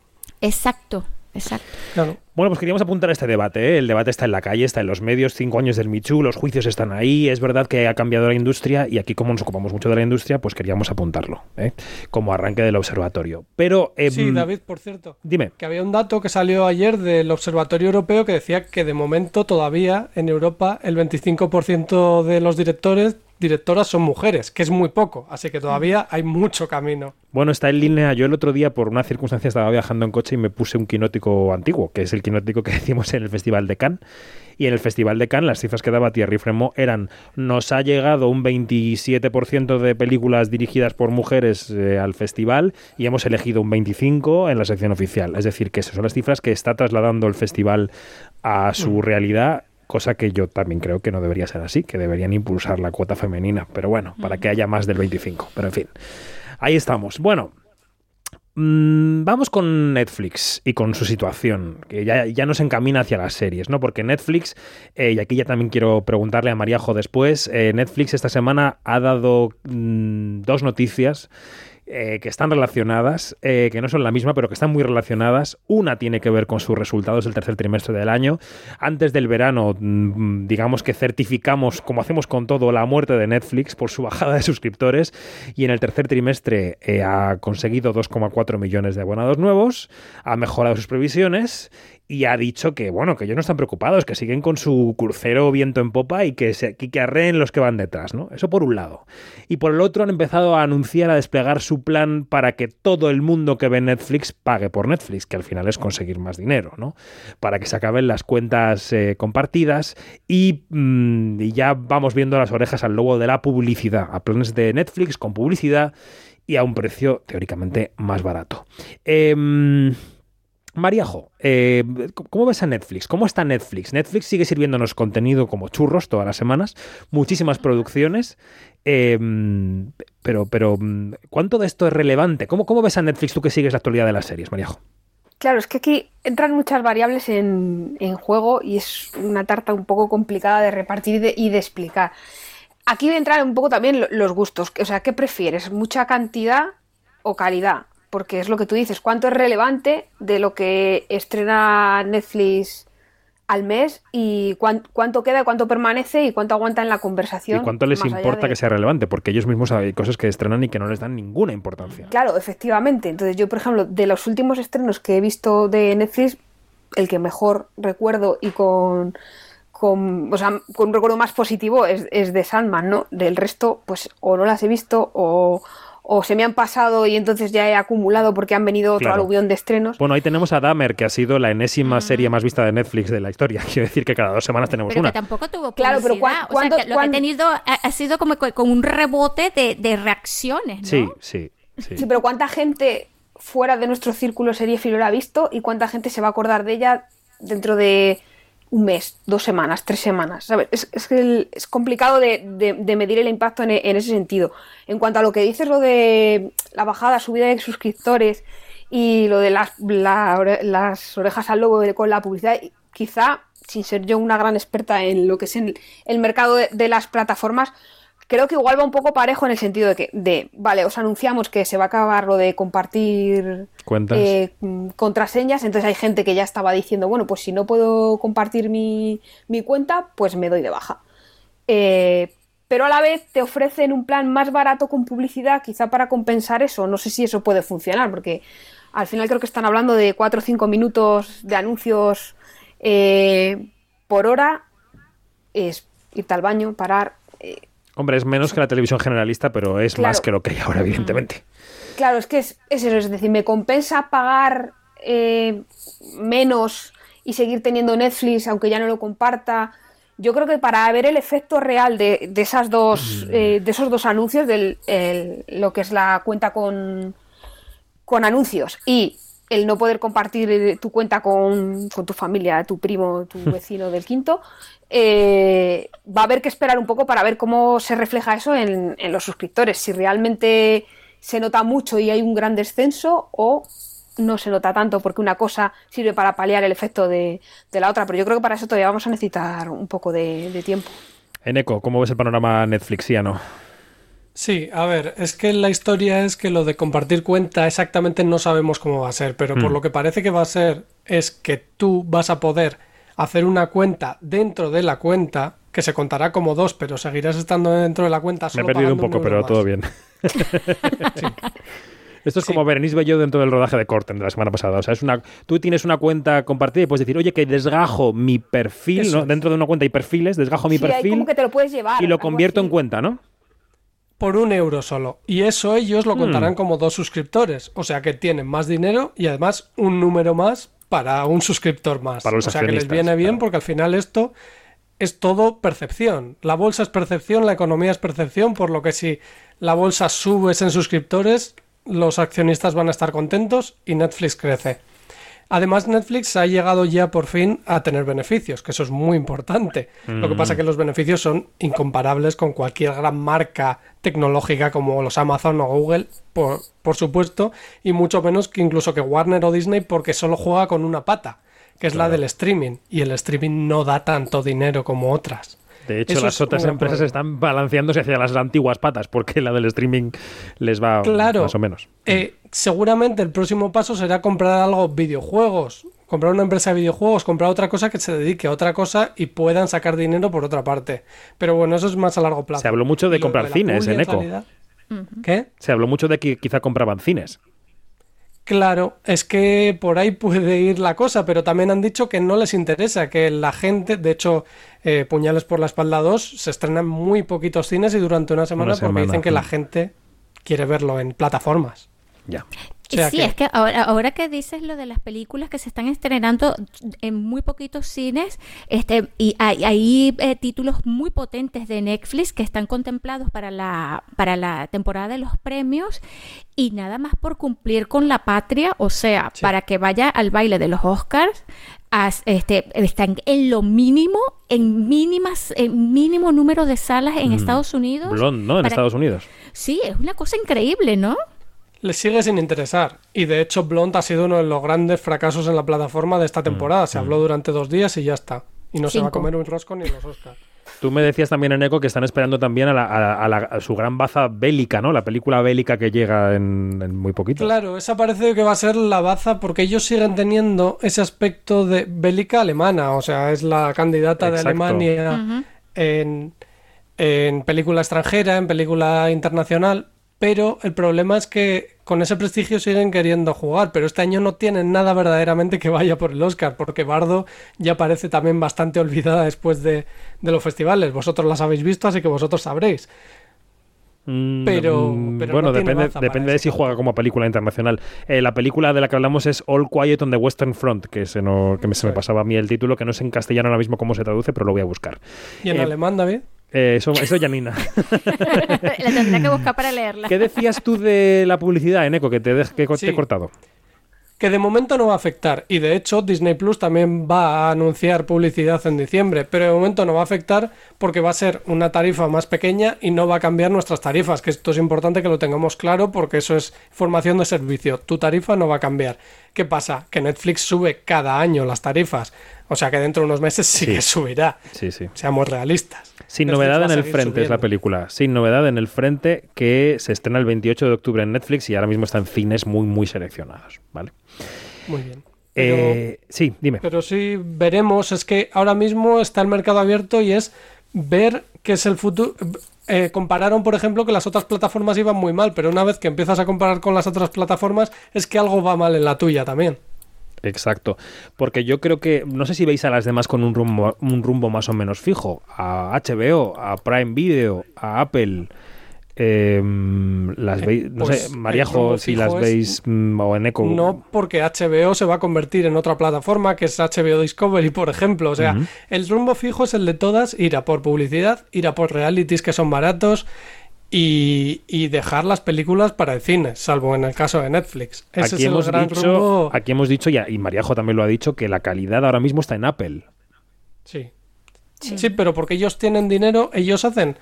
Exacto, exacto. Claro. Bueno, pues queríamos apuntar a este debate. ¿eh? El debate está en la calle, está en los medios, cinco años del Michu, los juicios están ahí. Es verdad que ha cambiado la industria y aquí, como nos ocupamos mucho de la industria, pues queríamos apuntarlo ¿eh? como arranque del observatorio. Pero. eh, Sí, David, por cierto. Dime. Que había un dato que salió ayer del Observatorio Europeo que decía que de momento todavía en Europa el 25% de los directores, directoras son mujeres, que es muy poco, así que todavía hay mucho camino. Bueno, está en línea. Yo el otro día, por una circunstancia, estaba viajando en coche y me puse un quinótico antiguo, que es el quinótico que (laughs) decimos en el Festival de Cannes. Y en el Festival de Cannes las cifras que daba Thierry Fremont eran nos ha llegado un 27% de películas dirigidas por mujeres eh, al festival y hemos elegido un 25% en la sección oficial. Es decir, que esas son las cifras que está trasladando el festival a su realidad cosa que yo también creo que no debería ser así, que deberían impulsar la cuota femenina, pero bueno, para que haya más del 25, pero en fin. Ahí estamos. Bueno, mm, vamos con Netflix y con su situación, que ya, ya nos encamina hacia las series, ¿no? Porque Netflix, eh, y aquí ya también quiero preguntarle a Maríajo después, eh, Netflix esta semana ha dado mm, dos noticias eh, que están relacionadas, eh, que no son la misma, pero que están muy relacionadas. Una tiene que ver con sus resultados del tercer trimestre del año. Antes del verano, mm, digamos que certificamos, como hacemos con todo, la muerte de Netflix por su (laughs) bajada de suscriptores. Y en el tercer trimestre eh, ha conseguido 2,4 millones de abonados nuevos, ha mejorado sus previsiones y ha dicho que, bueno, que ellos no están preocupados, que siguen con su crucero viento en popa y que, se, arreen los que van detrás, ¿no? Eso por un lado. Y por el otro han empezado a anunciar, a desplegar su plan para que todo el mundo que ve Netflix pague por Netflix, que al final es conseguir más dinero, ¿no? Para que se acaben las cuentas eh, compartidas y, mm, y ya vamos viendo las orejas al lobo de la publicidad, a planes de Netflix con publicidad y a un precio teóricamente más barato. Eh, Maríajo, eh, ¿cómo ves a Netflix? ¿Cómo está Netflix? Netflix sigue sirviéndonos contenido como churros todas las semanas, muchísimas producciones, eh, pero, pero ¿cuánto de esto es relevante? ¿Cómo, ¿Cómo ves a Netflix tú que sigues la actualidad de las series, Maríajo? Claro, es que aquí entran muchas variables en, juego y es una tarta un poco complicada de repartir y de, y de explicar. Aquí entran un poco también los gustos. O sea, ¿qué prefieres? ¿Mucha cantidad o calidad? Porque es lo que tú dices, cuánto es relevante de lo que estrena Netflix al mes y cuánto queda, cuánto permanece y cuánto aguanta en la conversación. Y cuánto les importa de... que sea relevante, porque ellos mismos hay cosas que estrenan y que no les dan ninguna importancia. Claro, efectivamente. Entonces yo, por ejemplo, de los últimos estrenos que he visto de Netflix, el que mejor recuerdo y con... Con, o sea, con un recuerdo más positivo es, es de Sandman, ¿no? Del resto, pues o no las he visto o, o se me han pasado y entonces ya he acumulado porque han venido otro claro. aluvión de estrenos. Bueno, ahí tenemos a Dahmer, que ha sido la enésima serie más vista de Netflix de la historia. (laughs) Quiero decir que cada dos semanas tenemos pero una. Que tampoco tuvo Claro, pero cuando, o sea, que lo que ha tenido ha, ha sido como con un rebote de, de reacciones, ¿no? Sí, sí, sí. Sí, pero ¿cuánta gente fuera de nuestro círculo serie filo la ha visto y cuánta gente se va a acordar de ella dentro de un mes, dos semanas, tres semanas. ¿sabes? Es, es, complicado de, de, medir el impacto en, ese sentido. En cuanto a lo que dices, lo de la bajada, subida de suscriptores y lo de las, la, las orejas al lobo con la publicidad, quizá, sin ser yo una gran experta en lo que es el, el mercado de las plataformas, creo que igual va un poco parejo en el sentido de que, de, vale, os anunciamos que se va a acabar lo de compartir. Eh, contraseñas, entonces hay gente que ya estaba diciendo, bueno, pues si no puedo compartir mi, mi cuenta, pues me doy de baja. Eh, pero a la vez te ofrecen un plan más barato con publicidad, quizá para compensar eso. No sé si eso puede funcionar, porque al final creo que están hablando de 4 o 5 minutos de anuncios eh, por hora. Es irte al baño, parar. Hombre, es menos que la televisión generalista, pero es Claro. más que lo que hay ahora, evidentemente. Claro, es que es, es eso, es decir, me compensa pagar eh, menos y seguir teniendo Netflix, aunque ya no lo comparta. Yo creo que para ver el efecto real de, de esas dos, eh, de esos dos anuncios, del el- lo que es la cuenta con, con anuncios y el no poder compartir eh, tu cuenta con, con tu familia, tu primo, tu (laughs) vecino del quinto, eh, va a haber que esperar un poco para ver cómo se refleja eso en, en los suscriptores. Si realmente se nota mucho y hay un gran descenso o no se nota tanto porque una cosa sirve para paliar el efecto de, de la otra. Pero yo creo que para eso todavía vamos a necesitar un poco de, de tiempo. Eneco, ¿cómo ves el panorama netflixiano? Sí, a ver, es que la historia es que lo de compartir cuenta exactamente no sabemos cómo va a ser, pero por Mm. lo que parece que va a ser es que tú vas a poder hacer una cuenta dentro de la cuenta, que se contará como dos, pero seguirás estando dentro de la cuenta Me solo he perdido un poco, pero más. todo bien. (laughs) (laughs) Esto es como Berenice Bello dentro del rodaje de Corten de la semana pasada. O sea, es una, tú tienes una cuenta compartida y puedes decir, oye, que desgajo mi perfil. Dentro de una cuenta hay perfiles, desgajo mi Sí, perfil como que te lo puedes llevar. y lo convierto así. en cuenta, ¿no? Por un euro solo. Y eso ellos lo Hmm. contarán como dos suscriptores. O sea que tienen más dinero y además un número más para un suscriptor más. Para los o sea que les viene bien claro. porque al final esto es todo percepción. La bolsa es percepción, la economía es percepción, por lo que si la bolsa subes en suscriptores, los accionistas van a estar contentos y Netflix crece. Además, Netflix ha llegado ya por fin a tener beneficios, que eso es muy importante. Lo que pasa es que los beneficios son incomparables con cualquier gran marca tecnológica como los Amazon o Google, por, por supuesto, y mucho menos que incluso que Warner o Disney, porque solo juega con una pata, que es la del streaming, y el streaming no da tanto dinero como otras. De hecho, Eso las otras empresas problema. están balanceándose hacia las antiguas patas, porque la del streaming les va Claro. más o menos. Eh, seguramente el próximo paso será comprar algo videojuegos, comprar una empresa de videojuegos, comprar otra cosa que se dedique a otra cosa y puedan sacar dinero por otra parte. Pero bueno, eso es más a largo plazo. Se habló mucho de Y comprar cines en Eco. ¿Qué? Se habló mucho de que quizá compraban cines. Claro, es que por ahí puede ir la cosa, pero también han dicho que no les interesa, que la gente, de hecho, eh, Puñales por la espalda 2 se estrena en muy poquitos cines y durante una semana, Una porque semana, dicen que la mm. gente quiere verlo en plataformas. Ya. Sea sí, que- es que ahora, ahora que dices lo de las películas que se están estrenando en muy poquitos cines, este, y hay, hay, eh, títulos muy potentes de Netflix que están contemplados para la, para la temporada de los premios y nada más por cumplir con la patria, o sea, para que vaya al baile de los Oscars, este, están en lo mínimo, en mínimas, en mínimo número de salas en Mm. Estados Unidos. Blonde, ¿no? En para- Estados Unidos. Sí, es una cosa increíble, ¿no? Les sigue sin interesar. Y de hecho, Blonde ha sido uno de los grandes fracasos en la plataforma de esta Mm, temporada. Se habló durante dos días y ya está. Y no se va a comer un rosco ni los Oscars. Tú me decías también en Eco que están esperando también a, la- a- a la- a su gran baza bélica, ¿no? La película bélica que llega en, en muy poquito. Claro, esa parece que va a ser la baza porque ellos siguen teniendo ese aspecto de bélica alemana. O sea, es la candidata de. Alemania en, en película extranjera, en película internacional. Pero el problema es que con ese prestigio siguen queriendo jugar, pero este año no tienen nada verdaderamente que vaya por el Oscar, porque Bardo ya parece también bastante olvidada después de, de los festivales. Vosotros las habéis visto, así que vosotros sabréis. Mm, Pero- mm, pero bueno, no depende, depende de si juega como película internacional. Eh, la película de la que hablamos es All Quiet on the Western Front, que, se, no, que me, se me pasaba a mí el título, que no sé en castellano ahora mismo cómo se traduce, pero lo voy a buscar. ¿Y en Eh, alemán, David? Eh, eso, eso Janina. (laughs) la tendré que buscar para leerla. ¿Qué decías tú de la publicidad, Eneco, que te, que te Sí. he cortado? que de momento no va a afectar. Y de hecho, Disney Plus también va a anunciar publicidad en diciembre, pero de momento no va a afectar porque va a ser una tarifa más pequeña y no va a cambiar nuestras tarifas, que esto es importante que lo tengamos claro porque eso es formación de servicio. Tu tarifa no va a cambiar. ¿Qué pasa? Que Netflix sube cada año las tarifas. O sea que dentro de unos meses sí, Sí. que subirá. Sí, sí. Seamos realistas. Sin Netflix novedad en el frente es la película. Sin novedad en el frente que se estrena el 28 de octubre en Netflix y ahora mismo está en cines muy, muy seleccionados. ¿vale? Muy bien. Pero- Eh, sí, dime. Pero sí veremos, es que ahora mismo está el mercado abierto y es ver qué es el futuro. Eh, compararon, por ejemplo, que las otras plataformas iban muy mal, pero una vez que empiezas a comparar con las otras plataformas, es que algo va mal en la tuya también. Exacto. Porque yo creo que, no sé si veis a las demás con un rumbo, un rumbo más o menos fijo. A HBO, a Prime Video, a Apple. eh, las veis, no pues, sé, Mariajo, si las es- veis mm, o en Eco. No porque HBO se va a convertir en otra plataforma que es HBO Discovery, por ejemplo. O sea, el rumbo fijo es el de todas, ir a por publicidad, ir a por realities que son baratos y, y dejar las películas para el cine, salvo en el caso de Netflix. Ese Aquí es el hemos, gran dicho, rumbo. aquí hemos dicho, y, y Mariajo también lo ha dicho, que la calidad ahora mismo está en Apple. Sí. sí. pero porque ellos tienen dinero, ellos hacen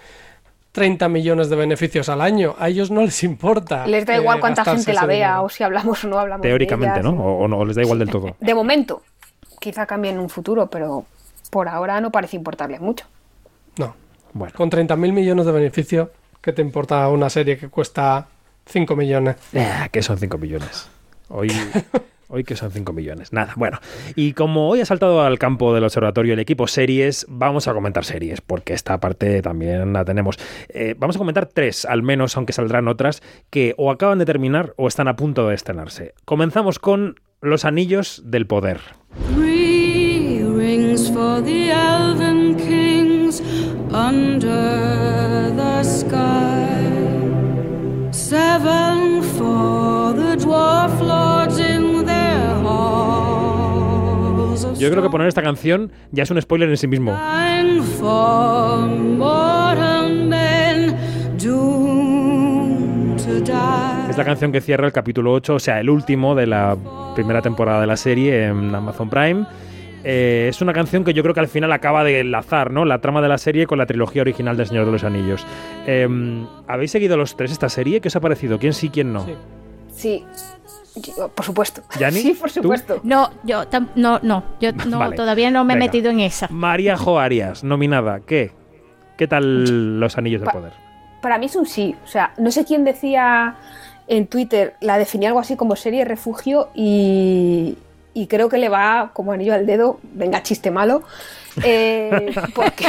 30 millones de beneficios al año. A ellos no les importa. Les da eh, igual cuánta gente la vea dinero. o si hablamos o no hablamos. de Teóricamente, ellas. ¿no? O, o no, les da igual del todo. De momento, quizá cambie en un futuro, pero por ahora no parece importarles mucho. No. Bueno. Con 30.000 millones de beneficio, ¿qué te importa una serie que cuesta 5 millones? Ah, que son 5 millones. Hoy, (laughs) hoy que son 5 millones. Nada, bueno. Y como hoy ha saltado al campo del observatorio el equipo series, vamos a comentar series, porque esta parte también la tenemos. Eh, vamos a comentar tres, al menos, aunque saldrán otras, que o acaban de terminar o están a punto de estrenarse. Comenzamos con Los Anillos del Poder. Three rings for the elven kings under the sky. Seven for the dwarf lords in their halls. Yo creo que poner esta canción ya es un spoiler en sí mismo. Es la canción que cierra el capítulo 8, o sea, el último de la primera temporada de la serie en Amazon Prime. Eh, es una canción que yo creo que al final acaba de enlazar ¿no? la trama de la serie con la trilogía original del Señor de los Anillos. Eh, ¿Habéis seguido los tres esta serie? ¿Qué os ha parecido? ¿Quién sí, quién no? Sí. Yo, por supuesto. ¿Yani? Sí, por ¿Tú? supuesto. No, yo no, no, yo (laughs) no, Vale. todavía no me he metido en esa. María Jo Arias, nominada. ¿Qué? ¿Qué tal los Anillos del Pa- Poder? Para mí es un sí. O sea, no sé quién decía en Twitter, la definía algo así como serie refugio y, y creo que le va como anillo al dedo. Venga, chiste malo. Eh, (laughs) porque,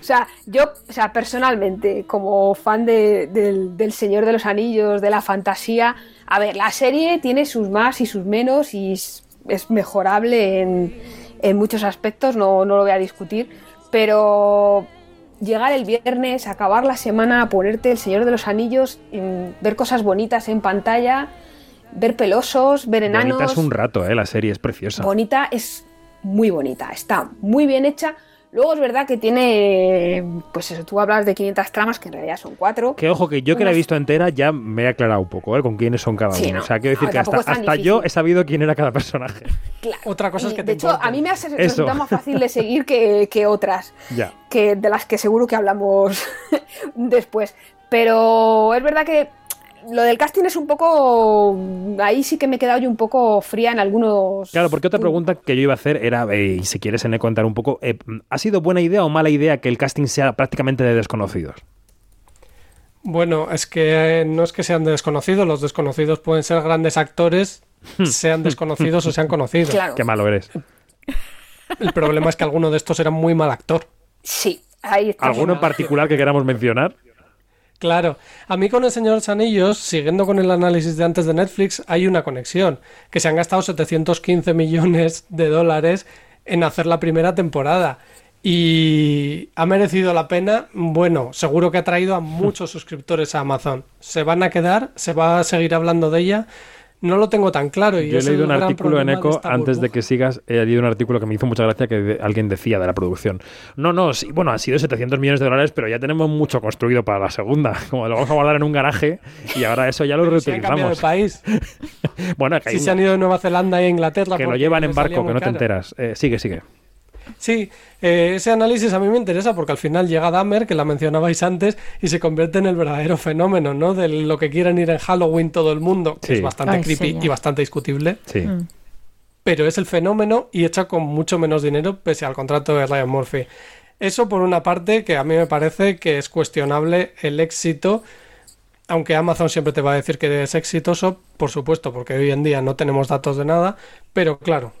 o sea, yo, o sea, personalmente, como fan de- del, del Señor de los Anillos, de la fantasía, a ver, la serie tiene sus más y sus menos y es, es mejorable en, en muchos aspectos, no, no lo voy a discutir, pero llegar el viernes, acabar la semana, ponerte el Señor de los Anillos, ver cosas bonitas en pantalla, ver pelosos, ver enanos. Bonita es un rato, ¿eh? La serie es preciosa. Bonita es muy bonita, está muy bien hecha. Luego es verdad que tiene, pues eso, tú hablas de 500 tramas, que en realidad son cuatro. Que ojo, que yo que la he visto entera ya me he aclarado un poco, ¿eh? Con quiénes son cada Sí, uno. no. O sea, quiero decir No, que hasta, hasta yo he sabido quién era cada personaje. Otra cosa es Y, que de te hecho, importe. a mí me ha resultado más fácil de seguir que, que otras, Ya. que de las que seguro que hablamos (laughs) después. Pero es verdad que lo del casting es un poco. Ahí sí que me he quedado yo un poco fría en algunos. Claro, porque otra pregunta que yo iba a hacer era, eh, y si quieres en contar un poco, eh, ¿ha sido buena idea o mala idea que el casting sea prácticamente de desconocidos? Bueno, es que eh, no es que sean desconocidos, los desconocidos pueden ser grandes actores, sean (laughs) desconocidos o sean conocidos. Claro. Qué malo eres. El problema es que alguno de estos era muy mal actor. Sí, ahí está. ¿Alguno en particular que queramos mencionar? Claro, a mí con el Señor de los Anillos, siguiendo con el análisis de antes de Netflix, hay una conexión, que se han gastado 715 millones de dólares en hacer la primera temporada. Y ha merecido la pena, bueno, seguro que ha traído a muchos (laughs) suscriptores a Amazon. Se van a quedar, se va a seguir hablando de ella. No lo tengo tan claro. Y Yo he leído un artículo en Eco, antes de que sigas, he leído un artículo que me hizo mucha gracia que de- alguien decía de la producción. No, no, sí, bueno, han sido 700 millones de dólares, pero ya tenemos mucho construido para la segunda. (laughs) Como lo vamos a guardar en un garaje y ahora eso ya lo (laughs) reutilizamos. país. (laughs) bueno, que, hay Si se han ido de Nueva Zelanda e Inglaterra. que lo llevan en barco, que no te enteras. Eh, sigue, sigue. Sí, eh, ese análisis a mí me interesa porque al final llega Dahmer, que la mencionabais antes, y se convierte en el verdadero fenómeno, ¿no? De lo que quieren ir en Halloween todo el mundo, que Sí. es bastante Ay, creepy señor. y bastante discutible, Sí. Mm. pero es el fenómeno y hecha con mucho menos dinero pese al contrato de Ryan Murphy. Eso por una parte que a mí me parece que es cuestionable el éxito, aunque Amazon siempre te va a decir que es exitoso, por supuesto, porque hoy en día no tenemos datos de nada, pero claro,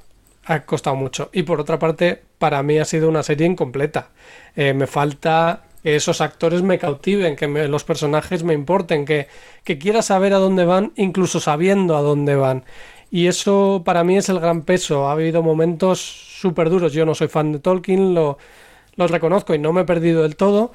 ha costado mucho. Y por otra parte, para mí ha sido una serie incompleta. Eh, me falta que esos actores me cautiven, que me- los personajes me importen, que, que quiera saber a dónde van, incluso sabiendo a dónde van. Y eso para mí es el gran peso. Ha habido momentos súper duros. Yo no soy fan de Tolkien, lo, lo reconozco y no me he perdido del todo.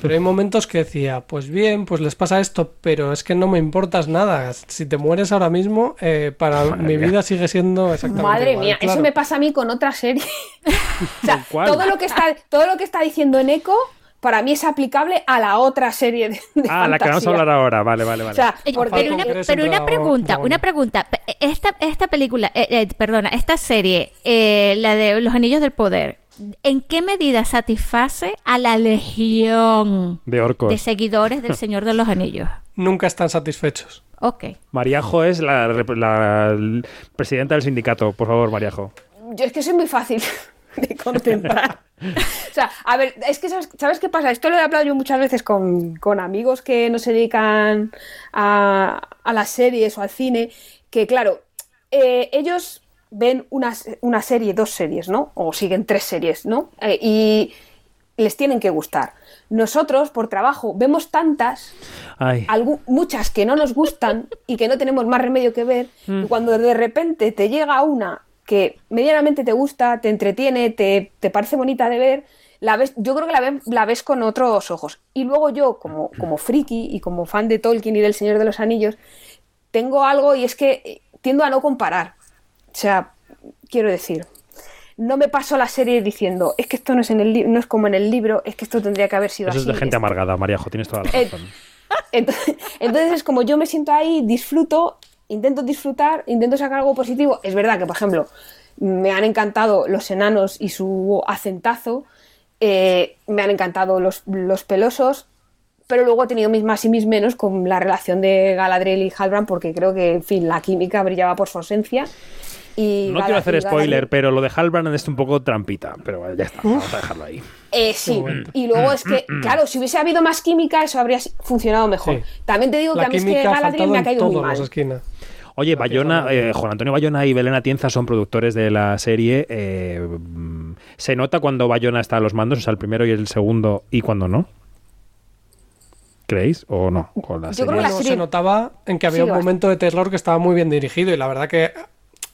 Pero hay momentos que decía, pues bien, pues les pasa esto, pero es que no me importas nada. Si te mueres ahora mismo, eh, para Madre mi mía. vida sigue siendo exactamente Madre igual, mía, eso me pasa a mí con otra serie. (laughs) o sea, todo lo que está, todo lo que está diciendo en Eco, para mí es aplicable a la otra serie de, de Ah, la que vamos a hablar ahora. Vale, vale, vale. O sea, porque pero una, pero una pregunta, una pregunta. Esta, esta película, eh, eh, perdona, esta serie, eh, la de Los Anillos del Poder, ¿en qué medida satisface a la legión de orcos. de seguidores del Señor de los (laughs) Anillos? Nunca están satisfechos. Ok. Mariajo es la, presidenta del sindicato. Por favor, Mariajo. yo es que soy muy fácil (laughs) de contemplar. o sea, a ver, es que ¿sabes, ¿sabes qué pasa? Esto lo he hablado yo muchas veces con, con amigos que no se dedican a, a las series o al cine, que claro, eh, ellos ven una, una serie, dos series, ¿no? O siguen tres series, ¿no? Eh, y les tienen que gustar. Nosotros, por trabajo, vemos tantas Ay. algu- muchas que no nos gustan y que no tenemos más remedio que ver, y cuando de repente te llega una que medianamente te gusta, te entretiene, te, te parece bonita de ver, la ves, yo creo que la, ven- la ves con otros ojos. Y luego yo, como, como friki y como fan de Tolkien y del Señor de los Anillos, tengo algo y es que eh, tiendo a no comparar. O sea, quiero decir, no me paso la serie diciendo, es que esto no es, en el no es como en el libro, es que esto tendría que haber sido Eso es así. de gente amargada, Mariajo, tienes toda la Eh, razón. (laughs) Entonces, entonces es como yo me siento ahí, disfruto, intento disfrutar, intento sacar algo positivo. Es verdad que, por ejemplo, me han encantado los enanos y su acentazo, eh, me han encantado los, los pelosos, pero luego he tenido mis más y mis menos con la relación de Galadriel y Halbrand porque creo que, en fin, la química brillaba por su ausencia. Y No quiero hacer y spoiler, pero lo de Halbrand es un poco trampita. Pero bueno, ya está, vamos a dejarlo ahí. Eh, sí, y luego es que, claro, si hubiese habido más química, eso habría funcionado mejor. Sí. También te digo que La a mí es que química ha Galadriel faltado me ha en caído muy todas mal. las esquinas. Oye, Bayona, eh, Juan Antonio Bayona y Belén Atienza son productores de la serie. eh, mm, ¿Se nota cuando Bayona está a los mandos, o sea, el primero y el segundo, y cuando no? ¿Creéis o no? Con la Yo serie? creo que la Bueno, serie- se notaba en que había Sí, un momento de terror que estaba muy bien dirigido y la verdad que,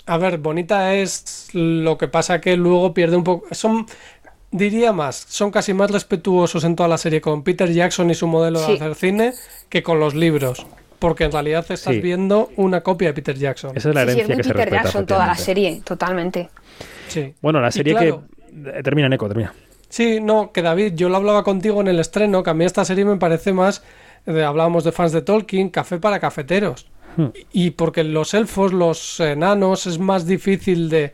a ver, bonita es lo que pasa que luego pierde un poco... Son, diría más, son casi más respetuosos en toda la serie con Peter Jackson y su modelo Sí. de hacer cine que con los libros. Porque en realidad estás Sí. viendo una copia de Peter Jackson. Esa es la Sí, sí, herencia es muy que se Peter respeta. Jackson toda la serie, totalmente. Sí. Bueno, la serie claro, que... eh, Termina, Neko, termina. Sí, no, que David, yo lo hablaba contigo en el estreno, que a mí esta serie me parece más, eh, hablábamos de fans de Tolkien, café para cafeteros. Hmm. Y porque los elfos, los enanos, es más difícil de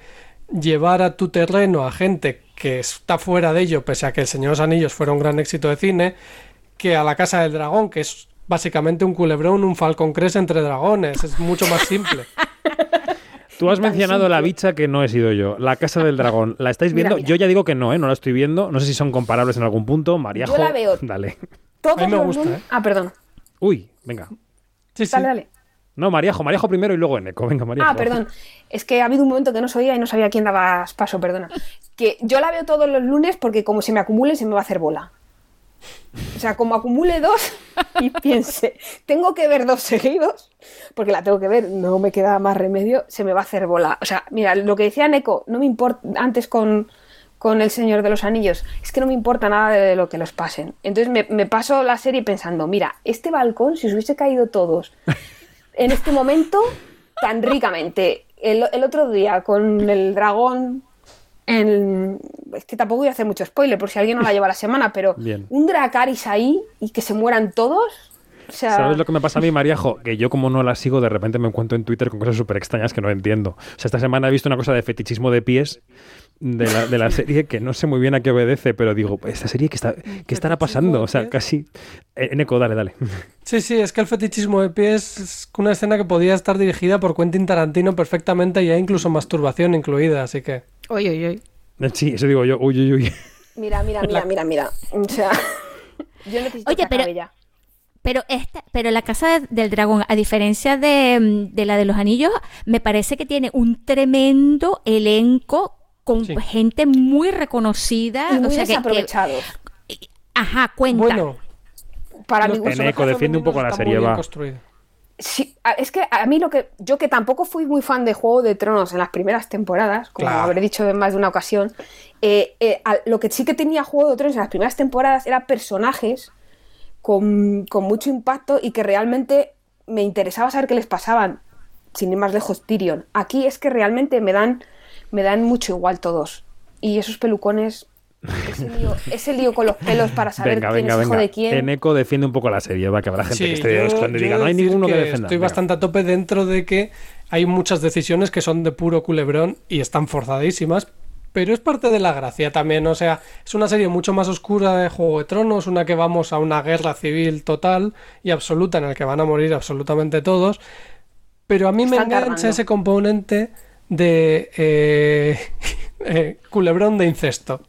llevar a tu terreno a gente que está fuera de ello, pese a que El Señor de los Anillos fuera un gran éxito de cine, que a la Casa del Dragón, que es básicamente un culebrón, un Falcon Crest entre dragones. Es mucho más simple. (laughs) Tú has mencionado la bicha que no he sido yo, la Casa del Dragón. ¿La estáis viendo? mira. Yo ya digo que no, ¿eh? No la estoy viendo. No sé si son comparables en algún punto. Mariajo, Yo la veo. (laughs) dale. Todos A mí me gusta, ¿eh? Ah, perdón. Uy, venga. Sí, sí. Dale, dale. No, Mariajo, Mariajo primero y luego Eneco. Venga, Mariajo. Ah, perdón. Es que ha habido un momento que no sabía y no sabía quién daba paso, perdona. Que yo la veo todos los lunes porque como se me acumule se me va a hacer bola. O sea, como acumule dos y piense, tengo que ver dos seguidos, porque la tengo que ver, no me queda más remedio, se me va a hacer bola. O sea, mira, lo que decía Neko, no me importa antes con, con El Señor de los Anillos, es que no me importa nada de lo que los pasen. Entonces me, me paso la serie pensando, mira, este balcón, si os hubiese caído todos en este momento tan ricamente. El, el otro día con el dragón. En, es que tampoco voy a hacer mucho spoiler por si alguien no la lleva la semana, pero Bien. un Dracaris ahí y que se mueran todos. O sea, ¿Sabes lo que me pasa a mí, Mariajo? Que yo como no la sigo, de repente me encuentro en Twitter con cosas súper extrañas que no entiendo. O sea, esta semana he visto una cosa de fetichismo de pies de la, de la (laughs) serie que no sé muy bien a qué obedece, pero digo, esta serie, ¿qué, está, ¿qué estará pasando? O sea, casi... Eh, Eneco, dale, dale. Sí, sí, es que el fetichismo de pies es una escena que podía estar dirigida por Quentin Tarantino perfectamente y hay incluso masturbación incluida, así que... Uy, uy, uy. Sí, eso digo yo. Uy, uy, uy. mira, mira, mira, mira, mira. O sea, (laughs) yo necesito Oye, que pero-. Pero esta, pero la casa de- del dragón, a diferencia de, de la de los anillos, me parece que tiene un tremendo elenco con Sí. gente muy reconocida. Y muy o sea, que- que- desaprovechados. ajá, cuenta. Bueno, Para mi gusto. Eneco, defiende un poco la serie, va. Sí, es que a mí lo que. Yo que tampoco fui muy fan de Juego de Tronos en las primeras temporadas, como Claro. habré dicho en más de una ocasión, eh, eh, a- lo que sí que tenía Juego de Tronos en las primeras temporadas era personajes con, con mucho impacto y que realmente me interesaba saber qué les pasaban. Sin ir más lejos, Tyrion. Aquí es que realmente me dan, me dan mucho igual todos. Y esos pelucones. Ese lío, ese lío con los pelos para saber Venga, quién venga, es hijo venga. de quién. Eneco defiende un poco la serie, va, que habrá gente Sí, que esté yo- escuchando y diga, no hay ninguno que, que defienda. Estoy Venga. bastante a tope dentro de que hay muchas decisiones que son de puro culebrón y están forzadísimas, pero es parte de la gracia también. O sea, es una serie mucho más oscura de Juego de Tronos, una que vamos a una guerra civil total y absoluta en la que van a morir absolutamente todos. Pero a mí me engancha ese componente de eh, (laughs) eh, culebrón de incesto.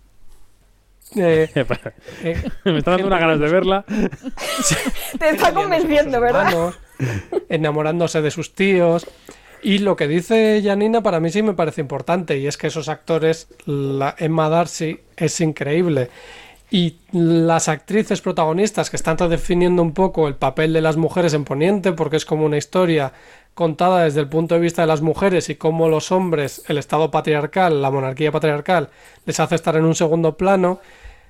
Eh, (laughs) eh, Me está dando unas ganas de verla. (laughs) Te está convenciendo, ¿verdad? hermanos, enamorándose de sus tíos. Y lo que dice Janina para mí sí me parece importante, y es que esos actores, la Emma Darcy es increíble. Y las actrices protagonistas que están redefiniendo un poco el papel de las mujeres en Poniente, porque es como una historia contada desde el punto de vista de las mujeres y cómo los hombres, el Estado patriarcal, la monarquía patriarcal, les hace estar en un segundo plano,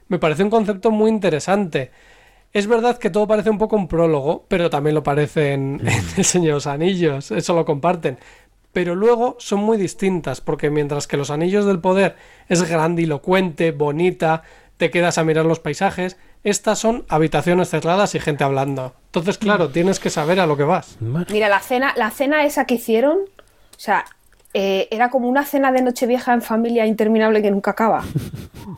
me parece un concepto muy interesante. Es verdad que todo parece un poco un prólogo, pero también lo parece en, (laughs) en El Señor de los Anillos, eso lo comparten. pero luego son muy distintas, porque mientras que Los Anillos del Poder es grandilocuente, bonita, te quedas a mirar los paisajes, estas son habitaciones cerradas y gente hablando. Entonces, claro, tienes que saber a lo que vas. Mira, la cena, la cena esa que hicieron, o sea, eh, era como una cena de Nochevieja en familia interminable que nunca acaba.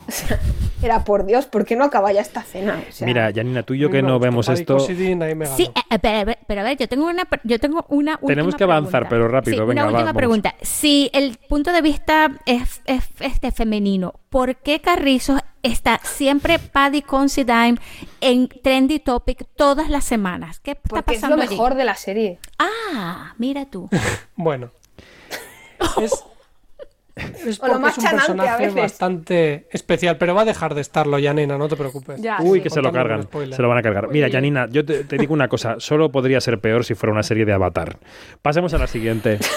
O sea, era por Dios, ¿por qué no acaba ya esta cena? O sea, Mira, Janina, tú y yo que no vemos esto, Sí, eh, eh, pero, pero a ver, yo tengo una, yo tengo una tenemos que avanzar, pregunta. pero rápido. Sí, Venga, una última vamos. pregunta. Si el punto de vista es, es este femenino, ¿por qué Carrizo está siempre Paddy Considine en Trendy Topic todas las semanas? ¿Qué está porque es lo pasando allí? mejor de la serie. Ah, mira tú. (laughs) Bueno. Es, (laughs) es O lo porque más es un personaje veces. bastante especial, pero va a dejar de estarlo, Janina, no te preocupes. Uy, que se lo cargan. Se lo van a cargar. Mira, Janina, yo te, te digo una cosa. Solo podría ser peor si fuera una serie de Avatar. Pasemos a la siguiente. (laughs)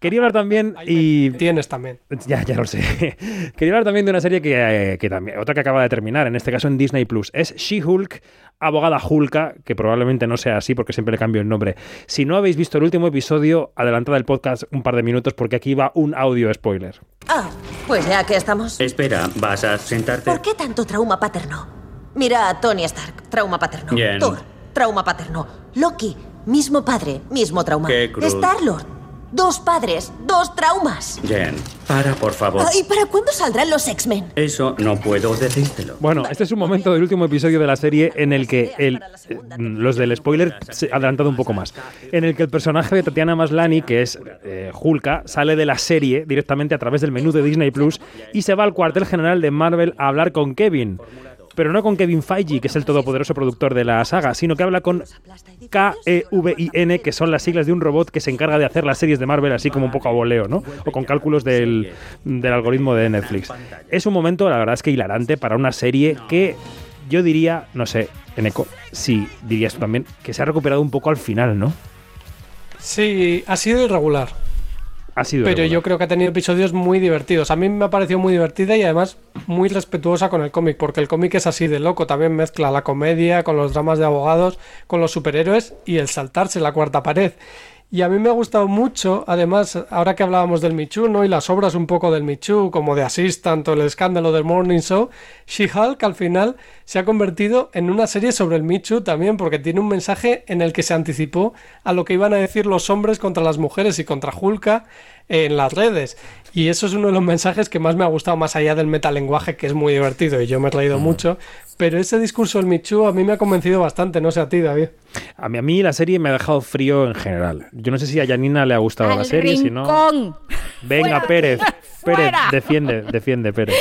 Quería hablar también y... Tienes también. Ya, ya lo sé. (laughs) Quería hablar también de una serie que, eh, que también, otra que acaba de terminar, en este caso en Disney Plus. Es She-Hulk, abogada Hulka, que probablemente no sea así porque siempre le cambio el nombre. Si no habéis visto el último episodio, adelantad el podcast un par de minutos porque aquí va un audio spoiler. Ah, pues ya que estamos. Espera, ¿vas a sentarte? ¿Por qué tanto trauma paterno? Mira a Tony Stark, trauma paterno. Bien. Thor, trauma paterno. Loki, mismo padre, mismo trauma. Qué cruz. Star-Lord, dos padres, dos traumas. Jen, para, por favor. Ah, ¿Y para cuándo saldrán los X-Men? Eso no puedo decírtelo. Bueno, este es un momento del último episodio de la serie en el que el, eh, los del spoiler se ha adelantado un poco más. En el que el personaje de Tatiana Maslany, que es eh, Hulka, sale de la serie directamente a través del menú de Disney Plus y se va al cuartel general de Marvel a hablar con Kevin. Pero no con Kevin Feige, que es el todopoderoso productor de la saga, sino que habla con K-E-V-I-N, que son las siglas de un robot que se encarga de hacer las series de Marvel así como un poco a voleo, ¿no? O con cálculos del, del algoritmo de Netflix. Es un momento, la verdad es que hilarante para una serie que yo diría, no sé, Eneco, si dirías tú también, que se ha recuperado un poco al final, ¿no? Sí, ha sido irregular. Ha sido Pero yo creo que ha tenido episodios muy divertidos. A mí me ha parecido muy divertida y además muy respetuosa con el cómic, porque el cómic es así de loco. También mezcla la comedia con los dramas de abogados, con los superhéroes y el saltarse la cuarta pared. Y a mí me ha gustado mucho, además, ahora que hablábamos del Michu, ¿no? Y las obras un poco del Michu, como de Assistant o el escándalo del Morning Show, She-Hulk al final se ha convertido en una serie sobre el Michu también, porque tiene un mensaje en el que se anticipó a lo que iban a decir los hombres contra las mujeres y contra Hulka en las redes. Y eso es uno de los mensajes que más me ha gustado, más allá del metalenguaje, que es muy divertido y yo me he reído mucho. Pero ese discurso del Michu a mí me ha convencido bastante, no sé a ti, David. A mí, a mí la serie me ha dejado frío en general. Yo no sé si a Janina le ha gustado la serie, si no... Venga, Pérez, (laughs) Pérez, Fuera. defiende, defiende, Pérez.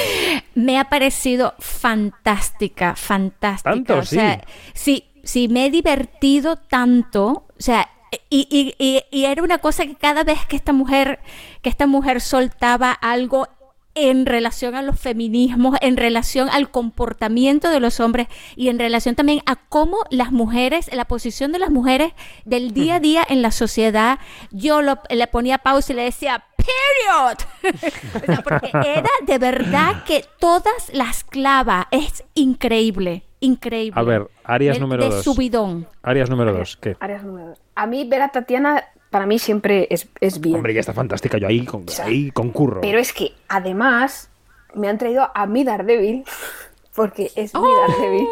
Me ha parecido fantástica, fantástica. Tanto, o sea, sí, sí, me he divertido tanto. O sea, y, y- y- y era una cosa que cada vez que esta mujer, que esta mujer soltaba algo en relación a los feminismos, en relación al comportamiento de los hombres y en relación también a cómo las mujeres, la posición de las mujeres del día a día en la sociedad, yo lo- le ponía pausa y le decía, period. (laughs) O sea, porque era de verdad que todas las clava. Es increíble, increíble. A ver, De- número de dos. subidón. Arias número dos, ¿qué? Áreas número dos. A mí ver a Tatiana, para mí siempre es, es bien. Hombre, ya está fantástica, yo ahí, con, ahí concurro. Pero es que además me han traído a mi Daredevil, (laughs) porque es mi ¡Oh! Daredevil,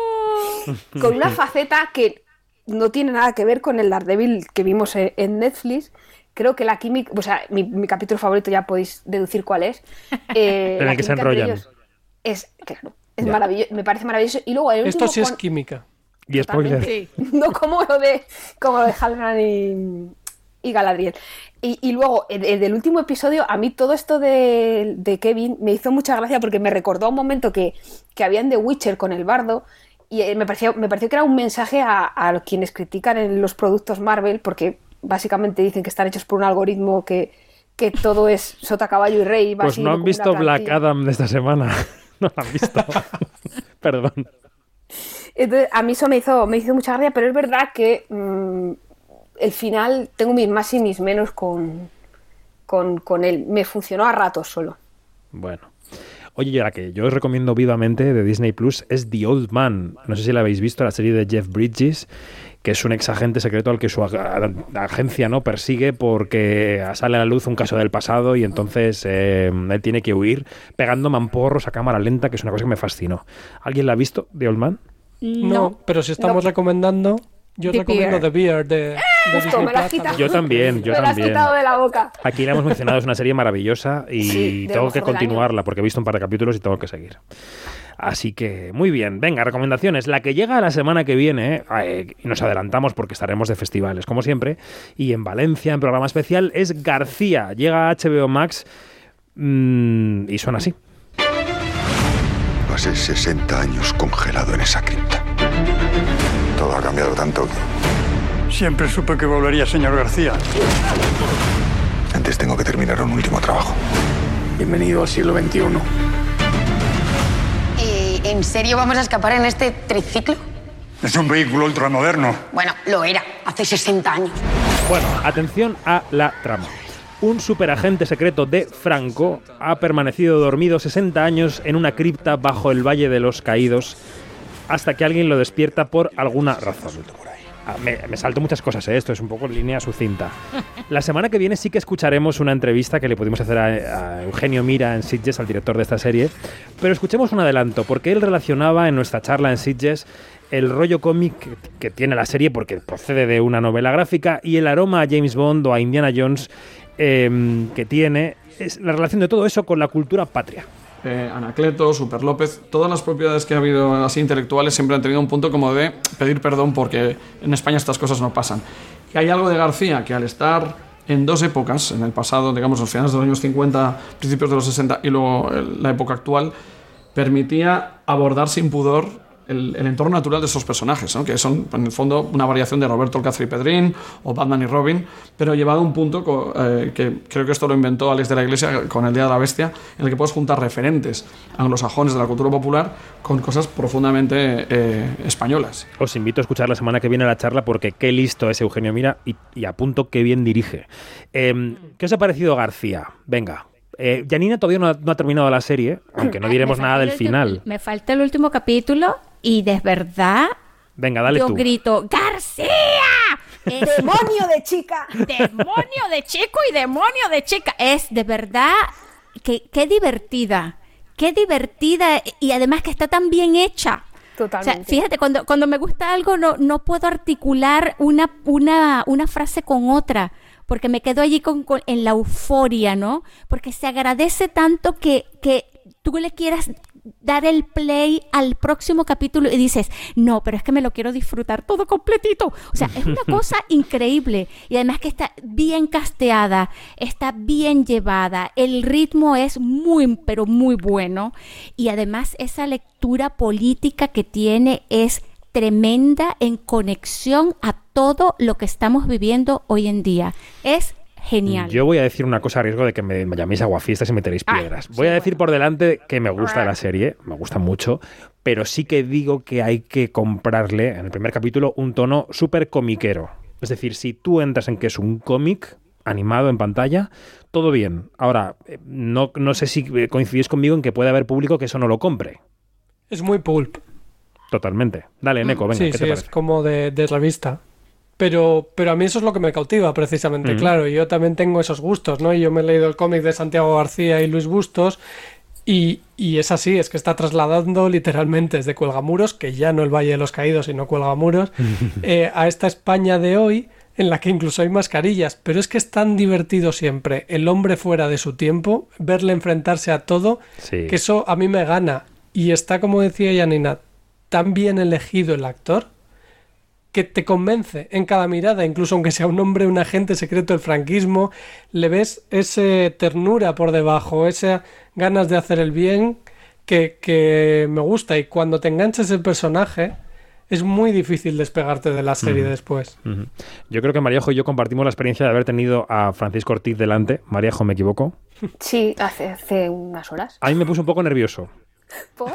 (laughs) con una faceta que no tiene nada que ver con el Daredevil que vimos en, Netflix. Creo que la química, o sea, mi, mi capítulo favorito ya podéis deducir cuál es. (laughs) Eh, En el que se enrollan. Es, claro, es maravilloso, me parece maravilloso. Y luego el Esto sí es química. Y spoiler. (laughs) No como lo de, como lo de y, y Galadriel. Y, y luego, el, el del último episodio, a mí todo esto de, de Kevin me hizo mucha gracia porque me recordó a un momento que, que habían de Witcher con el bardo. Y eh, me pareció, me pareció que era un mensaje a, a quienes critican en los productos Marvel, porque básicamente dicen que están hechos por un algoritmo que, que todo es sota, caballo y rey. va Pues no han visto Black. Adam de esta semana. (laughs) No lo han visto. (laughs) Perdón. A mí eso me hizo, me hizo mucha gracia, pero es verdad que mm, el final tengo mis más y mis menos con, con, con él. Me funcionó a ratos solo. Bueno. Oye, y la que yo os recomiendo vivamente de Disney Plus es The Old Man. No sé si la habéis visto, la serie de Jeff Bridges, que es un ex agente secreto al que su ag- agencia no persigue porque sale a la luz un caso del pasado y entonces eh, él tiene que huir pegando mamporros a cámara lenta, que es una cosa que me fascinó. ¿Alguien la ha visto, The Old Man? No, pero si estamos recomendando, yo The recomiendo Bear. The Bear de, de Justo, me la. Yo también, (laughs) yo Me la has también. quitado de la boca. Aquí la hemos mencionado, es una serie maravillosa y Sí, tengo que continuarla porque he visto un par de capítulos y tengo que seguir. Así que, muy bien. Venga, recomendaciones. La que llega la semana que viene, eh, y nos adelantamos porque estaremos de festivales, como siempre, y en Valencia, en programa especial, es García. Llega a HBO Max mm, y suena así. Pasé 60 años congelado en esa cripta. Todo ha cambiado tanto que Siempre supe que volvería, señor García. antes tengo que terminar un último trabajo. Bienvenido al siglo XXI. Eh, ¿En serio vamos a escapar en este triciclo? Es un vehículo ultramoderno. Bueno, lo era, hace 60 años. Bueno, atención a la trama. Un superagente secreto de Franco ha permanecido dormido 60 años en una cripta bajo el Valle de los Caídos hasta que alguien lo despierta por alguna razón. Ah, Me, me salto muchas cosas, ¿eh? esto es un poco en línea sucinta. La semana que viene sí que escucharemos una entrevista que le pudimos hacer a, a Eugenio Mira en Sitges, al director de esta serie, pero escuchemos un adelanto, porque él relacionaba en nuestra charla en Sitges el rollo cómic que, tiene la serie, porque procede de una novela gráfica, y el aroma a James Bond o a Indiana Jones em, que tiene, es la relación de todo eso con la cultura patria. Eh, Anacleto, Super López, todas las propiedades que ha habido así intelectuales siempre han tenido un punto como de pedir perdón porque en España estas cosas no pasan. Y hay algo de García que al estar en dos épocas, en el pasado, digamos, los finales de los años 50, principios de los 60 y luego eh, la época actual, permitía abordar sin pudor el, entorno natural de esos personajes, que son en el fondo una variación de Roberto Cáceres y Pedrín o Batman y Robin, pero llevado a un punto eh, que creo que esto lo inventó Alex de la Iglesia con el Día de la Bestia, en el que puedes juntar referentes anglosajones de la cultura popular con cosas profundamente eh, españolas. Os invito a escuchar la semana que viene la charla porque qué listo es Eugenio Mira y, y apunto qué bien dirige. Em, ¿Qué os ha parecido García? Venga. Eh, Janina todavía no ha, no ha terminado la serie, aunque no diremos nada del final. Me falta el último capítulo y de verdad Venga, dale yo tú. grito ¡García! ¡Demonio de chica! ¡Demonio de chico y demonio de chica! Es de verdad que qué divertida. Qué divertida y además que está tan bien hecha. Totalmente. O sea, fíjate, cuando, cuando me gusta algo no, no puedo articular una, una, una frase con otra, porque me quedo allí con, con- en la euforia, ¿no? Porque se agradece tanto que, que tú le quieras dar el play al próximo capítulo y dices, no, pero es que me lo quiero disfrutar todo completito. O sea, es una (laughs) cosa increíble. Y además que está bien casteada, está bien llevada, el ritmo es muy, pero muy bueno. Y además esa lectura política que tiene es tremenda en conexión a todo lo que estamos viviendo hoy en día. Es genial. Yo voy a decir una cosa a riesgo de que me llaméis aguafiestas y meteréis Ah, piedras. voy a decir por delante que me gusta la serie, me gusta mucho, pero sí que digo que hay que comprarle en el primer capítulo un tono súper comiquero. Es decir, si tú entras en que es un cómic animado en pantalla, todo bien. Ahora, eh, no, no sé si coincidís conmigo en que puede haber público que eso no lo compre. Es muy pulp. Totalmente. Dale, Neko, venga, sí, ¿qué sí, te es como de, de revista. Pero, pero a mí eso es lo que me cautiva, precisamente. Ujú. Claro, yo también tengo esos gustos, ¿no? Y yo me he leído el cómic de Santiago García y Luis Bustos. Y, y es así, es que está trasladando literalmente desde Cuelgamuros, que ya no el Valle de los Caídos, sino Cuelgamuros, (laughs) eh, a esta España de hoy, en la que incluso hay mascarillas. Pero es que es tan divertido siempre el hombre fuera de su tiempo, verle enfrentarse a todo, Sí. que eso a mí me gana. Y está, como decía Yanina, tan bien elegido el actor que te convence en cada mirada, incluso aunque sea un hombre, un agente secreto del franquismo, le ves esa ternura por debajo, esas ganas de hacer el bien que, que me gusta. Y cuando te enganchas el personaje, es muy difícil despegarte de la serie después. Yo creo que Maríajo y yo compartimos la experiencia de haber tenido a Francisco Ortiz delante. Maríajo, ¿me equivoco? Sí, hace, hace unas horas. A mí me puso un poco nervioso.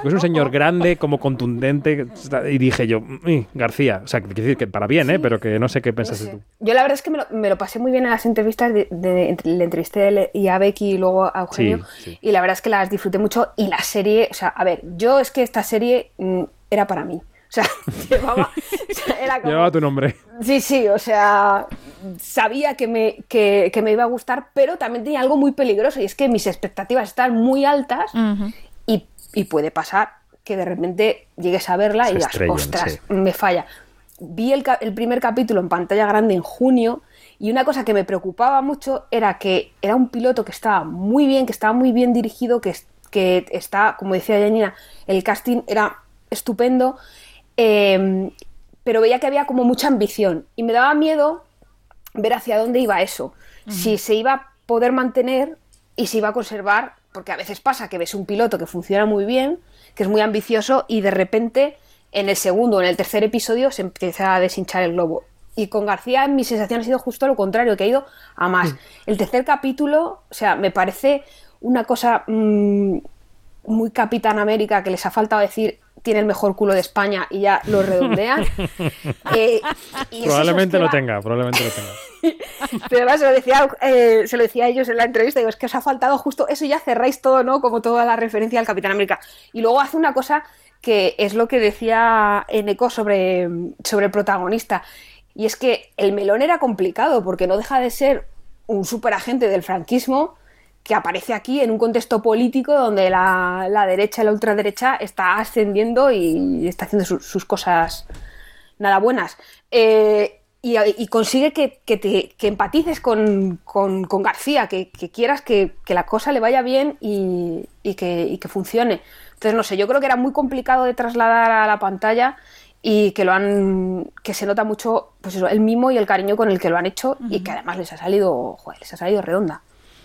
Es un señor grande, como contundente, y dije yo, "Mm, García, o sea, quiero decir que para bien, ¿eh? Pero que no sé qué pensaste tú. Yo la verdad es que me lo, me lo pasé muy bien en las entrevistas, de, de- entre- le entrevisté a él y a Becky y luego a Eugenio, Sí, sí. y la verdad es que las disfruté mucho y la serie, o sea, a ver, yo es que esta serie mm, era para mí, o sea, (laughs) llevaba, o sea, era como- Llevaba tu nombre. Sí, sí, o sea, sabía que me, que, que me iba a gustar, pero también tenía algo muy peligroso y es que mis expectativas están muy altas y puede pasar que de repente llegues a verla Se y digas, ostras, sí. me falla. Vi el, primer capítulo en pantalla grande en junio y una cosa que me preocupaba mucho era que era un piloto que estaba muy bien, que estaba muy bien dirigido, que, que está, como decía Janina, el casting era estupendo, eh, pero veía que había como mucha ambición y me daba miedo ver hacia dónde iba eso, si se iba a poder mantener y se iba a conservar, porque a veces pasa que ves un piloto que funciona muy bien, que es muy ambicioso y de repente en el segundo o en el tercer episodio se empieza a deshinchar el globo. Y con García mi sensación ha sido justo lo contrario, que ha ido a más. El tercer capítulo, o sea, me parece una cosa mm, muy Capitán América que les ha faltado decir tiene el mejor culo de España y ya lo redondean. (laughs) Eh, y Probablemente lo tenga, probablemente lo tenga. (laughs) pero además se lo decía, eh, se lo decía a ellos en la entrevista, digo, es que os ha faltado justo eso y ya cerráis todo, ¿no? Como toda la referencia al Capitán América. Y luego hace una cosa que es lo que decía Eneco sobre, sobre el protagonista. Y es que el melón era complicado porque no deja de ser un superagente del franquismo que aparece aquí en un contexto político donde la, la derecha y la ultraderecha está ascendiendo y está haciendo sus- sus cosas nada buenas. Eh, y, y consigue que, que te, que empatices con, con- con García, que, que quieras que, que la cosa le vaya bien y, y que, y que funcione. Entonces, no sé, yo creo que era muy complicado de trasladar a la pantalla y que lo han que se nota mucho pues eso, el mimo y el cariño con el que lo han hecho y que además les ha salido joder, les ha salido redonda.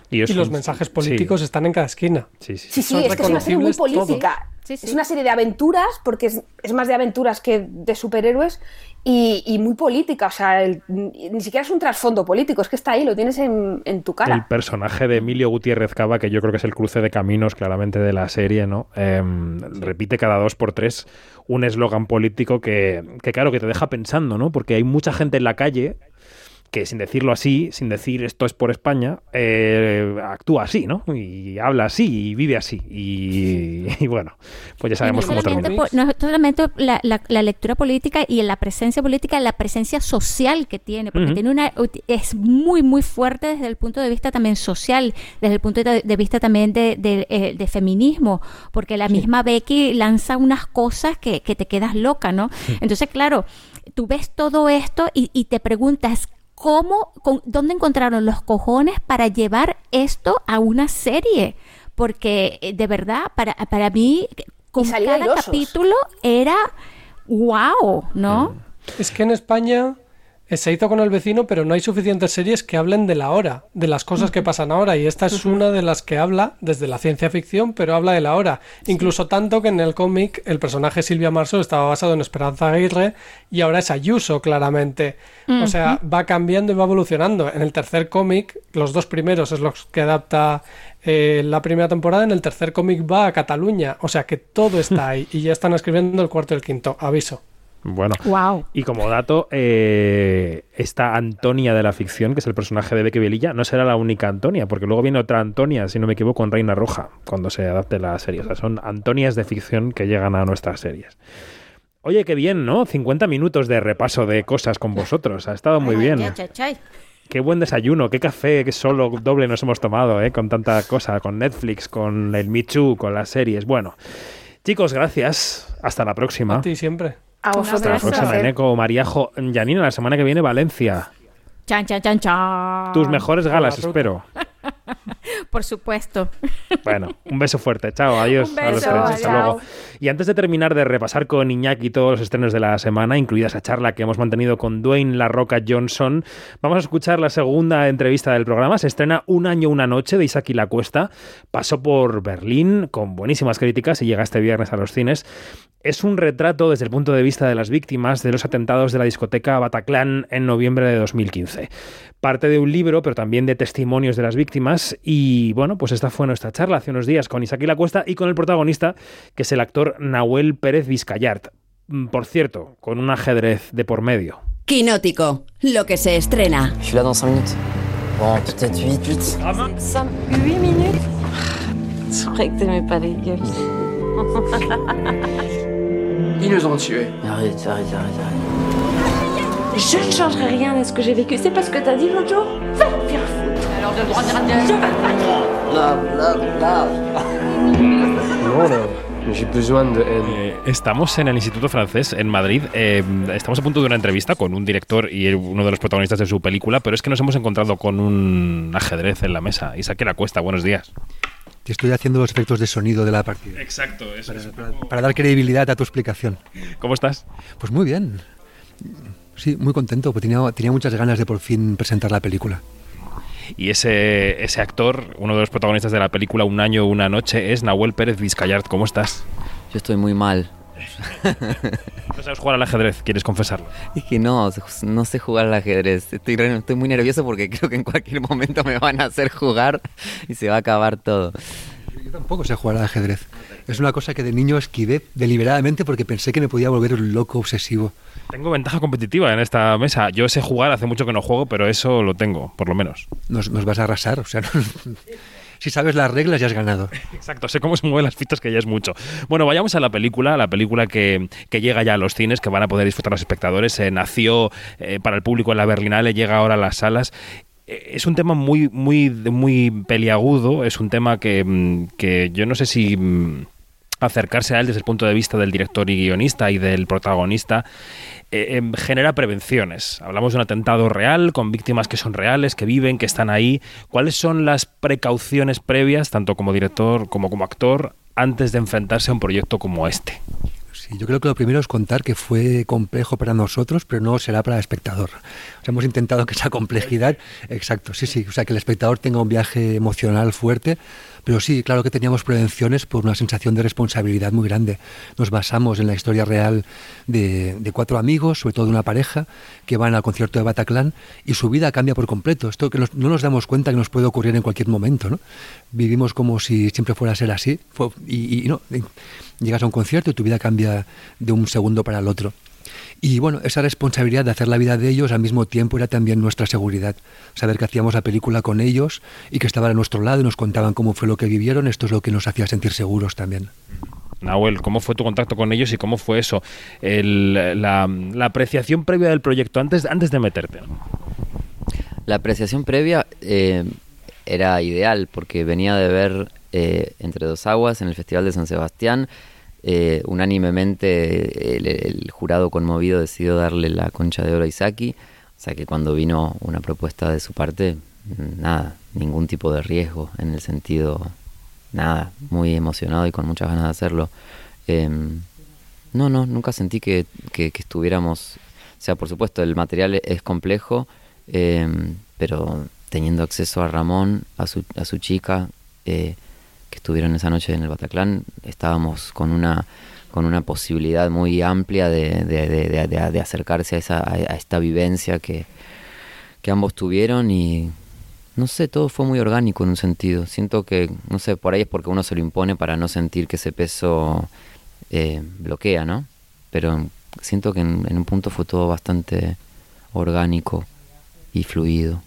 Y, los un- mensajes sí. políticos están en cada esquina. Sí, sí. Sí, sí, Son es que es una serie muy política. Es una serie de aventuras, porque es, es más de aventuras que de superhéroes, y, y muy política. O sea, el- ni siquiera es un trasfondo político, es que está ahí, lo tienes en, en tu El cara. personaje de Emilio Gutiérrez Cava, que yo creo que es el cruce de caminos claramente de la serie, ¿no? Em, repite cada dos por tres un eslogan político que, que, claro, que te deja pensando, ¿no? Porque hay mucha gente en la calle que sin decirlo así, sin decir esto es por España, eh, actúa así, ¿no? Y habla así y vive así. Y, (laughs) y bueno, pues ya sabemos no cómo termina. po- no solamente la, la- la lectura política y la presencia política, la presencia social que tiene, porque Ujú. tiene una es muy muy fuerte desde el punto de vista también social, desde el punto de, vista también de, de, eh, de feminismo, porque la misma Becky lanza unas cosas que, que te quedas loca, ¿no? Entonces, claro, tú ves todo esto y, y te preguntas cómo, con- dónde encontraron los cojones para llevar esto a una serie, porque eh, de verdad para para mí con cada capítulo era wow, ¿no? Es que en España se hizo con el vecino, pero no hay suficientes series que hablen de la hora, de las cosas que pasan ahora. Y esta es una de las que habla desde la ciencia ficción, pero habla de la hora. Incluso tanto que en el cómic el personaje Silvia Marso estaba basado en Esperanza Aguirre y ahora es Ayuso, claramente. O sea, va cambiando y va evolucionando. En el tercer cómic, los dos primeros es los que adapta eh, la primera temporada. En el tercer cómic va a Cataluña. O sea que todo está (laughs) ahí. Y ya están escribiendo el cuarto y el quinto. Aviso. Bueno. Wow. Y como dato, eh, esta Antonia de la ficción, que es el personaje de Becky Velilla, no será la única Antonia, porque luego viene otra Antonia, si no me equivoco, en Reina Roja, cuando se adapte la serie. O sea, son Antonias de ficción que llegan a nuestras series. Oye, qué bien, ¿no? 50 minutos de repaso de cosas con vosotros. Ha estado muy bien. Qué buen desayuno, qué café, qué solo doble nos hemos tomado, ¿eh? Con tanta cosa, con Netflix, con el Michu, con las series. Bueno, chicos, gracias. Hasta la próxima. A ti siempre. A Hasta vosotros. la un próxima, Janina, la semana que viene Valencia. Chan, chan, chan, chan. Tus mejores galas, espero. (laughs) (laughs) Por supuesto. Bueno, un beso fuerte. Chao, adiós. Un a los beso, tres, hasta chao. luego. Y antes de terminar de repasar con Iñaki todos los estrenos de la semana, incluida esa charla que hemos mantenido con Dwayne La Roca Johnson, vamos a escuchar la segunda entrevista del programa. Se estrena Un año, una noche de Isaac y la Cuesta. Pasó por Berlín con buenísimas críticas y llega este viernes a los cines. Es un retrato desde el punto de vista de las víctimas de los atentados de la discoteca Bataclan en noviembre de 2015. Parte de un libro, pero también de testimonios de las víctimas. Y bueno, pues esta fue nuestra charla hace unos días con Isaac La Cuesta y con el protagonista, que es el actor Nahuel Pérez Vizcayart. Mm, Por cierto, con un ajedrez de por medio. Quinótico, lo que se estrena. Je suis là dans 5 minutes. Bon, peut-être 8, 8. 8 minutes C'est vrai que t'aimais pas les gueules. (laughs) Ils nous ont tués. Arrête, arrête, arrête, arrête. Je ne changerai rien de ce que j'ai vécu. C'est pas ce que t'as dit l'autre jour Va te faire foutre Alors de droite, Je vais pas Love, love, love. Non, non. J'ai besoin de haine. Eh, Estamos en el Instituto Francés, en Madrid. Eh, estamos a punto de una entrevista con un director y uno de los protagonistas de su película, pero es que nos hemos encontrado con un ajedrez en la mesa. Isaac La Cuesta, buenos días. Te estoy haciendo los efectos de sonido de la partida. Exacto, eso para, para- para dar credibilidad a tu explicación. ¿Cómo estás? Pues muy bien. Sí, muy contento, porque tenía, tenía muchas ganas de por fin presentar la película. Y ese, ese actor, uno de los protagonistas de la película Un año, una noche, es Nahuel Pérez Vizcayart. ¿Cómo estás? Yo estoy muy mal. No sabes jugar al ajedrez, ¿quieres confesarlo? Es que no, no sé jugar al ajedrez. Estoy, estoy muy nervioso porque (laughs) creo que en cualquier momento me van a hacer jugar y se va a acabar todo. Yo tampoco sé jugar al ajedrez. Es una cosa que de niño esquivé deliberadamente porque pensé que me podía volver un loco obsesivo. Tengo ventaja competitiva en esta mesa. Yo sé jugar, hace mucho que no juego, pero eso lo tengo, por lo menos. Nos, nos vas a arrasar, o sea, no- (laughs) si sabes las reglas ya has ganado. Exacto, sé cómo se mueven las fichas, que ya es mucho. Bueno, vayamos a la película, la película que, que llega ya a los cines, que van a poder disfrutar los espectadores. Eh, nació eh, para el público en la Berlinale, llega ahora a las salas. Es un tema muy, muy, muy peliagudo, es un tema que, mm, que yo no sé si mm, acercarse a él desde el punto de vista del director y guionista y del protagonista eh, em, genera prevenciones. Hablamos de un atentado real, con víctimas que son reales, que viven, que están ahí. ¿Cuáles son las precauciones previas, tanto como director como como actor, antes de enfrentarse a un proyecto como este? Sí, yo creo que lo primero es contar que fue complejo para nosotros, pero no será para el espectador. O sea, hemos intentado que esa complejidad, (laughs) exacto, sí, sí, o sea, que el espectador tenga un viaje emocional fuerte, pero sí, claro que teníamos prevenciones por una sensación de responsabilidad muy grande. Nos basamos en la historia real de, cuatro amigos, sobre todo de una pareja, que van al concierto de Bataclan y su vida cambia por completo. Esto que nos- no nos damos cuenta que nos puede ocurrir en cualquier momento, ¿no? Vivimos como si siempre fuera a ser así y, y no, llegas a un concierto y tu vida cambia de un segundo para el otro. Y bueno, esa responsabilidad de hacer la vida de ellos al mismo tiempo era también nuestra seguridad. Saber que hacíamos la película con ellos y que estaban a nuestro lado y nos contaban cómo fue lo que vivieron, esto es lo que nos hacía sentir seguros también. Nahuel, ¿cómo fue tu contacto con ellos y cómo fue eso? El- la, la apreciación previa del proyecto antes, antes de meterte. ¿no? La apreciación previa eh, era ideal porque venía de ver eh, Entre dos aguas en el Festival de San Sebastián. Eh, unánimemente el, jurado conmovido decidió darle la concha de oro a Isaki. O sea que cuando vino una propuesta de su parte, nada, ningún tipo de riesgo en el sentido, nada, muy emocionado y con muchas ganas de hacerlo. Em, no, no, nunca sentí que, que- estuviéramos... O sea, por supuesto, el material es complejo, eh, pero teniendo acceso a Ramón, a su, a su chica, eh, estuvieron esa noche en el Bataclan, estábamos con una con una posibilidad muy amplia de, de- de- de- acercarse a, esa, a esta vivencia que, que ambos tuvieron y no sé, todo fue muy orgánico en un sentido. Siento que, no sé, por ahí es porque uno se lo impone para no sentir que ese peso eh, bloquea, ¿no? Pero siento que en, en un punto fue todo bastante orgánico y fluido.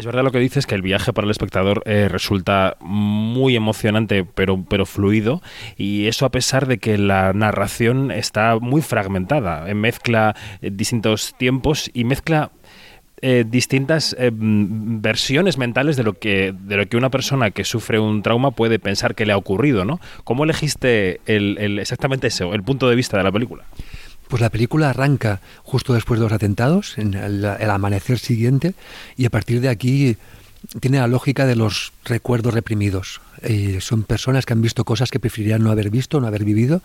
Es verdad lo que dices, que el viaje para el espectador eh, resulta muy emocionante, pero, pero fluido, y eso a pesar de que la narración está muy fragmentada, eh, mezcla eh, distintos tiempos y mezcla distintas versiones mentales de lo que de lo que una persona que sufre un trauma puede pensar que le ha ocurrido, ¿no? ¿Cómo elegiste el, el- exactamente eso, el punto de vista de la película? Pues la película arranca justo después de los atentados, en el, el amanecer siguiente, y a partir de aquí tiene la lógica de los recuerdos reprimidos. Eh, son personas que han visto cosas que preferirían no haber visto, no haber vivido,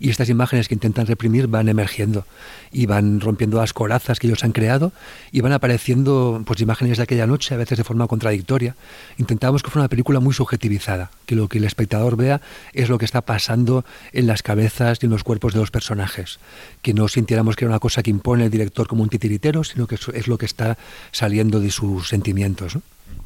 y estas imágenes que intentan reprimir van emergiendo y van rompiendo las corazas que ellos han creado y van apareciendo pues imágenes de aquella noche, a veces de forma contradictoria. Intentábamos que fuera una película muy subjetivizada, que lo que el espectador vea es lo que está pasando en las cabezas y en los cuerpos de los personajes, que no sintiéramos que era una cosa que impone el director como un titiritero, sino que es lo que está saliendo de sus sentimientos.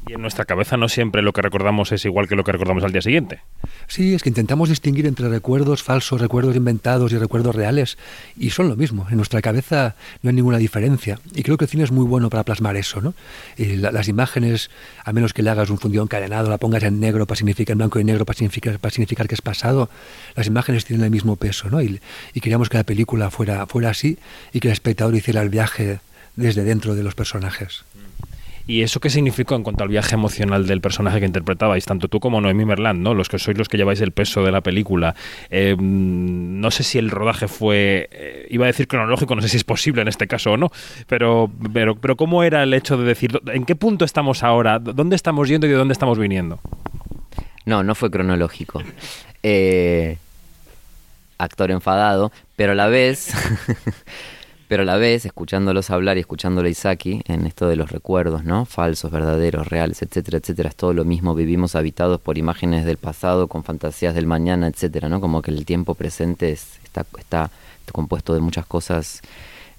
Y en nuestra cabeza no siempre lo que recordamos es igual que lo que recordamos al día siguiente. Sí, es que intentamos distinguir entre recuerdos falsos, recuerdos inventados y recuerdos reales, y son lo mismo. En nuestra cabeza no hay ninguna diferencia. Y creo que el cine es muy bueno para plasmar eso, ¿no? Y las imágenes, a menos que le hagas un fundido encadenado, la pongas en negro para significar blanco y negro para significar, para significar que es pasado, las imágenes tienen el mismo peso, ¿no? Y, y queríamos que la película fuera, fuera así y que el espectador hiciera el viaje desde dentro de los personajes. ¿Y eso qué significó en cuanto al viaje emocional del personaje que interpretabais, tanto tú como Noemí Merland, ¿no? los que sois los que lleváis el peso de la película? Eh, no sé si el rodaje fue, eh, iba a decir cronológico, no sé si es posible en este caso o no, pero, pero, pero ¿cómo era el hecho de decir, ¿en qué punto estamos ahora? ¿Dónde estamos yendo y de dónde estamos viniendo? No, no fue cronológico. Eh, actor enfadado, pero a la vez... (laughs) Pero a la vez, escuchándolos hablar y escuchándole a Isaki en esto de los recuerdos, ¿no? Falsos, verdaderos, reales, etcétera, etcétera, es todo lo mismo. Vivimos habitados por imágenes del pasado, con fantasías del mañana, etcétera, ¿no? Como que el tiempo presente está, está compuesto de muchas cosas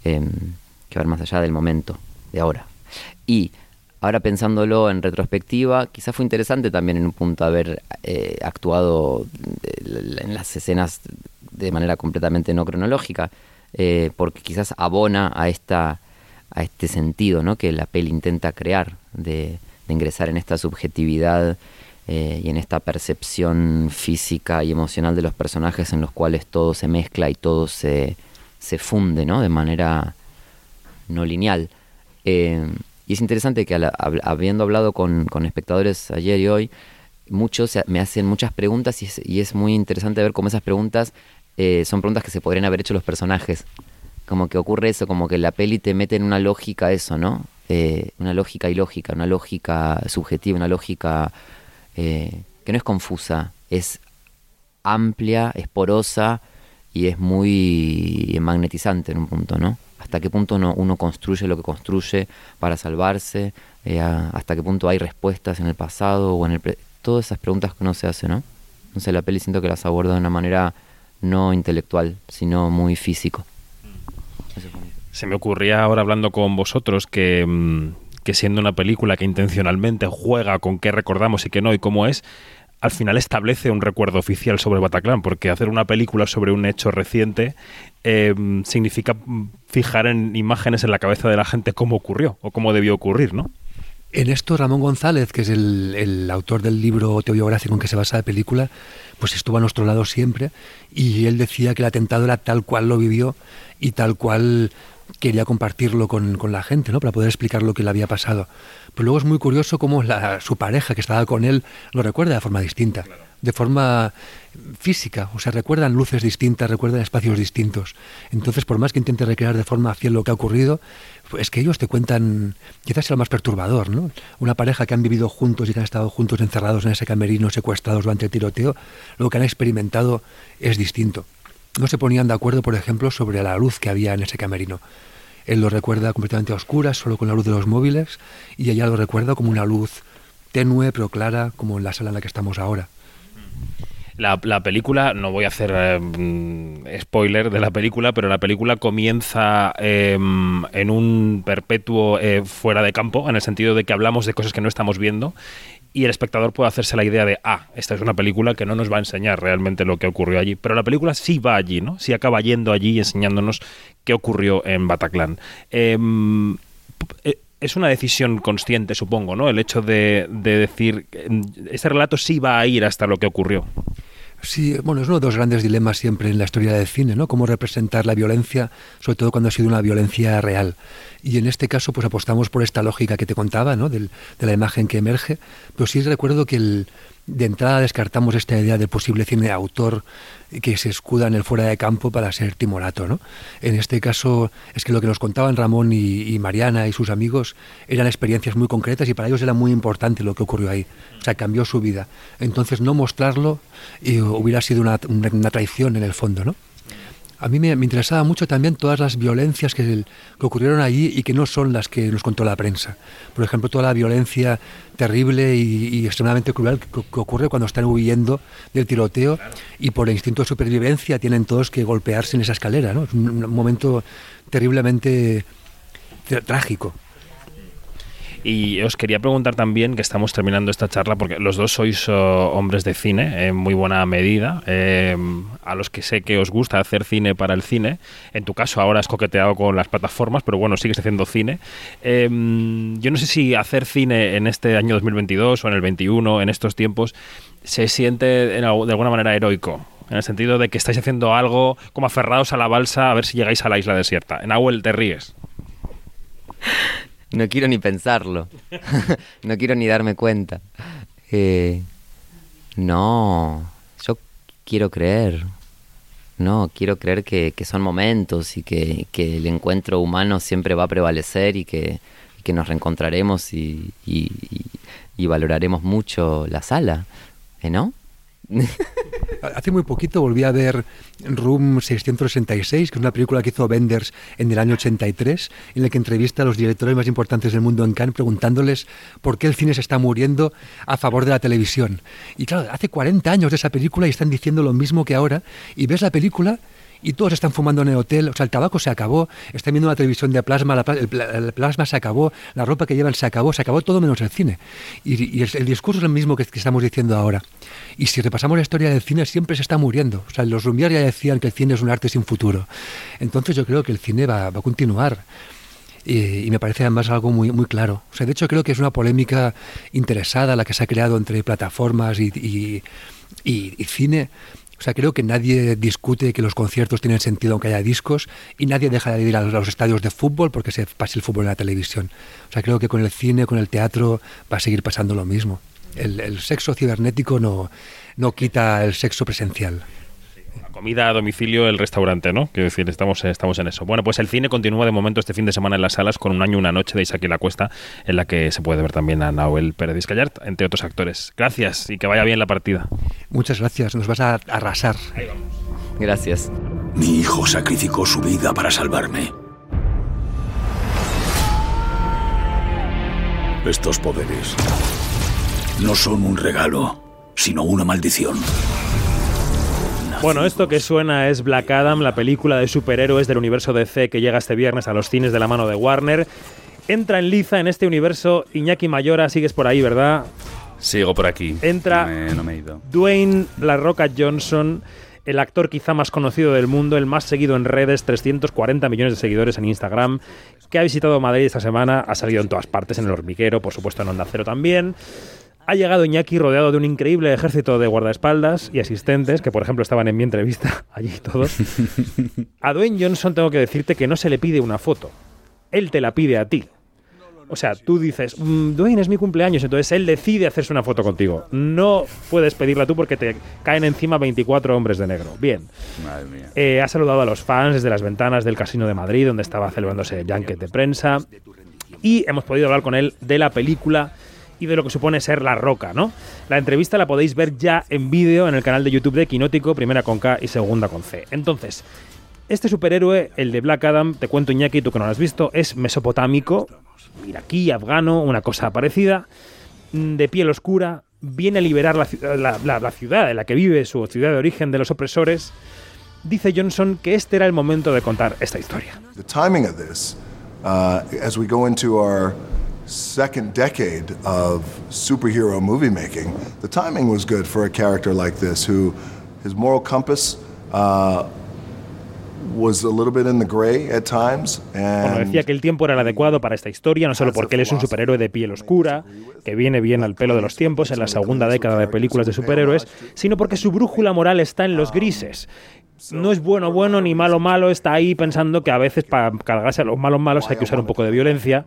em, que van más allá del momento, de ahora. Y ahora pensándolo en retrospectiva, quizás fue interesante también en un punto haber eh, actuado eh, en las escenas de manera completamente no cronológica eh, porque quizás abona a, esta, a este sentido ¿no? que la peli intenta crear, de, ingresar en esta subjetividad eh, y en esta percepción física y emocional de los personajes en los cuales todo se mezcla y todo se, se funde ¿no? de manera no lineal. Eh, y es interesante que habiendo hablado con, con, espectadores ayer y hoy, muchos me hacen muchas preguntas y es, y es muy interesante ver cómo esas preguntas eh, son preguntas que se podrían haber hecho los personajes. Como que ocurre eso, como que la peli te mete en una lógica eso, ¿no? Eh, una lógica ilógica, una lógica subjetiva, una lógica eh, que no es confusa, es amplia, es porosa y es muy magnetizante en un punto, ¿no? Hasta qué punto uno, uno construye lo que construye para salvarse, hasta qué punto hay respuestas en el pasado o en el... Todas esas preguntas que uno se hace, ¿no? Entonces la peli siento que las aborda de una manera no intelectual, sino muy físico. Se me ocurría ahora hablando con vosotros que, mm, que siendo una película que intencionalmente juega con qué recordamos y qué no y cómo es, al final establece un recuerdo oficial sobre Bataclan, porque hacer una película sobre un hecho reciente eh, significa fijar en imágenes en la cabeza de la gente cómo ocurrió o cómo debió ocurrir, ¿no? En esto Ramón González, que es el, el, autor del libro autobiográfico en que se basa la película, pues estuvo a nuestro lado siempre y él decía que el atentado era tal cual lo vivió y tal cual quería compartirlo con, con la gente, ¿no? Para poder explicar lo que le había pasado. Pero luego es muy curioso cómo la, su pareja que estaba con él lo recuerda de forma distinta, de forma física, o sea, recuerdan luces distintas, recuerdan espacios distintos. Entonces, por más que intente recrear de forma fiel lo que ha ocurrido, es que ellos te cuentan, quizás sea lo más perturbador, ¿no? Una pareja que han vivido juntos y que han estado juntos encerrados en ese camerino, secuestrados durante el tiroteo, lo que han experimentado es distinto. No se ponían de acuerdo, por ejemplo, sobre la luz que había en ese camerino. Él lo recuerda completamente a oscuras, solo con la luz de los móviles, y ella lo recuerda como una luz tenue pero clara, como en la sala en la que estamos ahora. La, la, película, no voy a hacer eh, spoiler de la película, pero la película comienza eh, en un perpetuo eh, fuera de campo, en el sentido de que hablamos de cosas que no estamos viendo y el espectador puede hacerse la idea de, ah, esta es una película que no nos va a enseñar realmente lo que ocurrió allí. Pero la película sí va allí, ¿no? Sí acaba yendo allí y enseñándonos qué ocurrió en Bataclan. Em, eh, es una decisión consciente, supongo, ¿no? El hecho de, de decir, este relato sí va a ir hasta lo que ocurrió. Sí, bueno, es uno de los grandes dilemas siempre en la historia del cine, ¿no? Cómo representar la violencia, sobre todo cuando ha sido una violencia real. Y en este caso, pues apostamos por esta lógica que te contaba, ¿no? Del, de la imagen que emerge. Pero sí recuerdo que de entrada descartamos esta idea de posible cine autor que se escuda en el fuera de campo para ser timorato. ¿no? En este caso es que lo que nos contaban Ramón y, y Mariana y sus amigos eran experiencias muy concretas y para ellos era muy importante lo que ocurrió ahí. O sea, cambió su vida. Entonces no mostrarlo eh, hubiera sido una, una traición en el fondo. ¿no? A mí me, me, interesaba mucho también todas las violencias que, que, ocurrieron allí y que no son las que nos contó la prensa. Por ejemplo, toda la violencia terrible y, y extremadamente cruel que, que, ocurre cuando están huyendo del tiroteo y por el instinto de supervivencia tienen todos que golpearse en esa escalera. ¿no? Es un, un momento terriblemente trágico. Y os quería preguntar también, que estamos terminando esta charla, porque los dos sois oh, hombres de cine en muy buena medida, eh, a los que sé que os gusta hacer cine para el cine. En tu caso ahora has coqueteado con las plataformas, pero bueno, sigues haciendo cine. Eh, yo no sé si hacer cine en este año 2022 o en el 21, en estos tiempos, se siente de alguna manera heroico en el sentido de que estáis haciendo algo como aferrados a la balsa a ver si llegáis a la isla desierta. En Abuel te ríes. No quiero ni pensarlo. (laughs) no quiero ni darme cuenta. Eh, no, yo quiero creer. No, quiero creer que, que son momentos y que, que, el encuentro humano siempre va a prevalecer y que, que nos reencontraremos y, y, valoraremos mucho la sala. ¿Eh, ¿No? (laughs) Hace muy poquito volví a ver Room 666, que es una película que hizo Benders en el año 83, en la que entrevista a los directores más importantes del mundo en Cannes preguntándoles por qué el cine se está muriendo a favor de la televisión. Y claro, hace 40 años de esa película y están diciendo lo mismo que ahora, y ves la película y todos están fumando en el hotel, o sea, el tabaco se acabó, están viendo una televisión de plasma, la, el, el, plasma se acabó, la ropa que llevan se acabó, se acabó todo menos el cine. Y, y el, el, discurso es el mismo que, que, estamos diciendo ahora. Y si repasamos la historia del cine, siempre se está muriendo. O sea, los Lumière ya decían que el cine es un arte sin futuro. Entonces yo creo que el cine va, va a continuar. Y, y, me parece además algo muy, muy claro. O sea, de hecho creo que es una polémica interesada la que se ha creado entre plataformas y, y, y cine, o sea, creo que nadie discute que los conciertos tienen sentido aunque haya discos y nadie deja de ir a los estadios de fútbol porque se pase el fútbol en la televisión. O sea, creo que con el cine, con el teatro va a seguir pasando lo mismo. El, sexo cibernético no, no quita el sexo presencial comida a domicilio el restaurante, ¿no? Quiero decir, estamos, estamos en eso. Bueno, pues el cine continúa de momento este fin de semana en las salas con un año, una noche de Isaac y la Cuesta, en la que se puede ver también a Nahuel Pérez Vizcayart, entre otros actores. Gracias y que vaya bien la partida. Muchas gracias, nos vas a arrasar. Ahí vamos. Gracias. Mi hijo sacrificó su vida para salvarme. Estos poderes no son un regalo, sino una maldición. Bueno, esto que suena es Black Adam, la película de superhéroes del universo DC que llega este viernes a los cines de la mano de Warner. Entra en liza en este universo Iñaki Mayora, sigues por ahí, ¿verdad? Sigo por aquí. Entra no me, no me he ido. Dwayne La Roca Johnson, el actor quizá más conocido del mundo, el más seguido en redes, 340 millones de seguidores en Instagram, que ha visitado Madrid esta semana, ha salido en todas partes, en el hormiguero, por supuesto en Onda Cero también. Ha llegado Iñaki rodeado de un increíble ejército de guardaespaldas y asistentes, que por ejemplo estaban en mi entrevista, (laughs) allí todos. (laughs) A Dwayne Johnson tengo que decirte que no se le pide una foto, él te la pide a ti. O sea, tú dices, mmm, Dwayne es mi cumpleaños, entonces él decide hacerse una foto contigo. No puedes pedirla tú porque te caen encima 24 hombres de negro. Bien. Madre mía. Eh, ha saludado a los fans desde las ventanas del Casino de Madrid, donde estaba celebrándose el Junket de prensa. Y hemos podido hablar con él de la película y de lo que supone ser La Roca, ¿no? La entrevista la podéis ver ya en vídeo en el canal de YouTube de Quinótico, primera con K y segunda con C. Entonces, este superhéroe, el de Black Adam, te cuento Iñaki, tú que no lo has visto, es mesopotámico, iraquí, afgano, una cosa parecida, de piel oscura, viene a liberar la, la, la, la ciudad en la que vive, su ciudad de origen de los opresores. Dice Johnson que este era el momento de contar esta historia. The timing of this, uh, as we go into our second decade of superhero movie making, the timing was good for a character like this who his moral compass uh, bueno, decía que el tiempo era el adecuado para esta historia, no solo porque él es un superhéroe de piel oscura, que viene bien al pelo de los tiempos en la segunda década de películas de superhéroes, sino porque su brújula moral está en los grises. No es bueno bueno ni malo malo, está ahí pensando que a veces para cargarse a los malos malos hay que usar un poco de violencia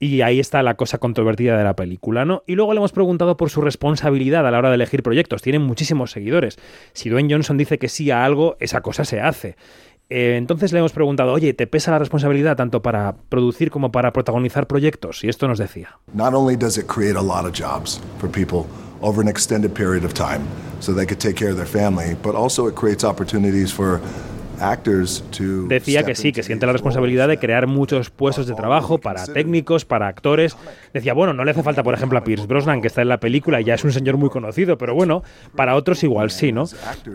Y ahí está la cosa controvertida de la película, ¿no? Y luego le hemos preguntado por su responsabilidad a la hora de elegir proyectos. Tienen muchísimos seguidores. Si Dwayne Johnson dice que sí a algo, esa cosa se hace. Eh, entonces le hemos preguntado, oye, ¿te pesa la responsabilidad tanto para producir como para protagonizar proyectos? Y esto nos decía. Not only does it create a lot of jobs for people over an extended period of time so they could take care of their family, but also it creates opportunities for Decía que sí, que siente la responsabilidad de crear muchos puestos de trabajo para técnicos, para actores. Decía, bueno, no le hace falta, por ejemplo, a Pierce Brosnan, que está en la película y ya es un señor muy conocido, pero bueno, para otros igual sí, ¿no?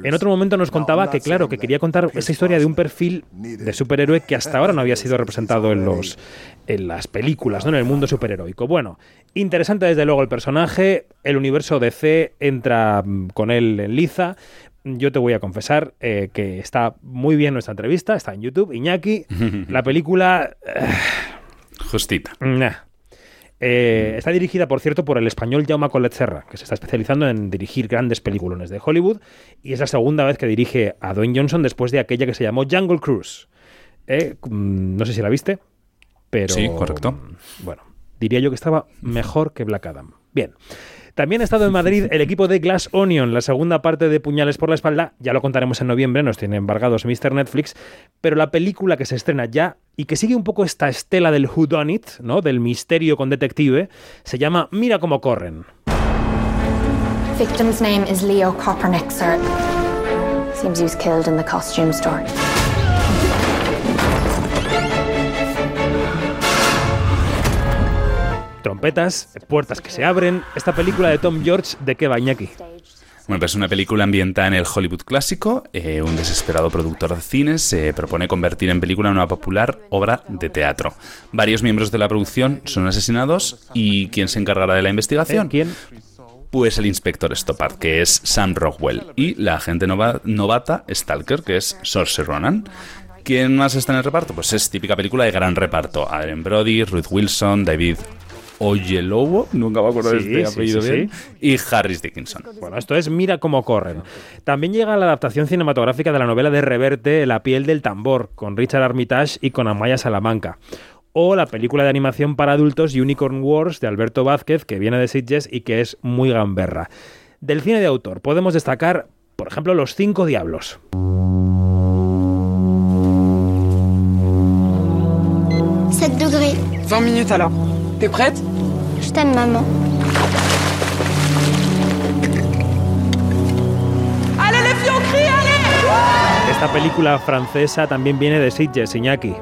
En otro momento nos contaba que, claro, que quería contar esa historia de un perfil de superhéroe que hasta ahora no había sido representado en, los, en las películas, ¿no? En el mundo superheroico. Bueno, interesante desde luego el personaje, el universo DC entra mm, con él en liza, yo te voy a confesar eh, que está muy bien nuestra entrevista, está en YouTube. Iñaki, (laughs) la película. eh, Justita. nah. Eh, está dirigida, por cierto, por el español Jaume Collet Serra, que se está especializando en dirigir grandes peliculones de Hollywood. Y es la segunda vez que dirige a Dwayne Johnson después de aquella que se llamó Jungle Cruise. Eh, mm, no sé si la viste, pero. Sí, correcto. Bueno, diría yo que estaba mejor que Black Adam. Bien. También ha estado en Madrid el equipo de Glass Onion, la segunda parte de Puñales por la espalda. Ya lo contaremos en noviembre, nos tiene embargados Mr. Netflix. Pero la película que se estrena ya y que sigue un poco esta estela del Who Done It, ¿no? Del misterio con detective, se llama Mira cómo corren. Victim's name is Leo sir. Seems he was killed in the costume store. Trompetas, puertas que se abren. Esta película de Tom George, ¿de qué va Iñaki? Bueno, pues es una película ambientada en el Hollywood clásico. Eh, un desesperado productor de cine se propone convertir en película una popular obra de teatro. Varios miembros de la producción son asesinados y ¿quién se encargará de la investigación? ¿Quién? Pues el inspector Stoppard, que es Sam Rockwell, y la agente nova- novata Stalker, que es Saoirse Ronan. ¿Quién más está en el reparto? Pues es típica película de gran reparto. Adrien Brody, Ruth Wilson, David Oyelowo, nunca me acuerdo de Sí, este sí, apellido sí, bien, y Harris Dickinson. Bueno, esto es Mira cómo corren. También llega la adaptación cinematográfica de la novela de Reverte, La piel del tambor, con Richard Armitage y con Amaya Salamanca. O la película de animación para adultos Unicorn Wars de Alberto Vázquez, que viene de Sitges y que es muy gamberra. Del cine de autor podemos destacar, por ejemplo, Los Cinco Diablos. 7 degrés. 20 minutes alors. T'es prête Je t'aime, maman. Allez les filles, on crie, allez Esta película francesa también viene de Sitges, Iñaki.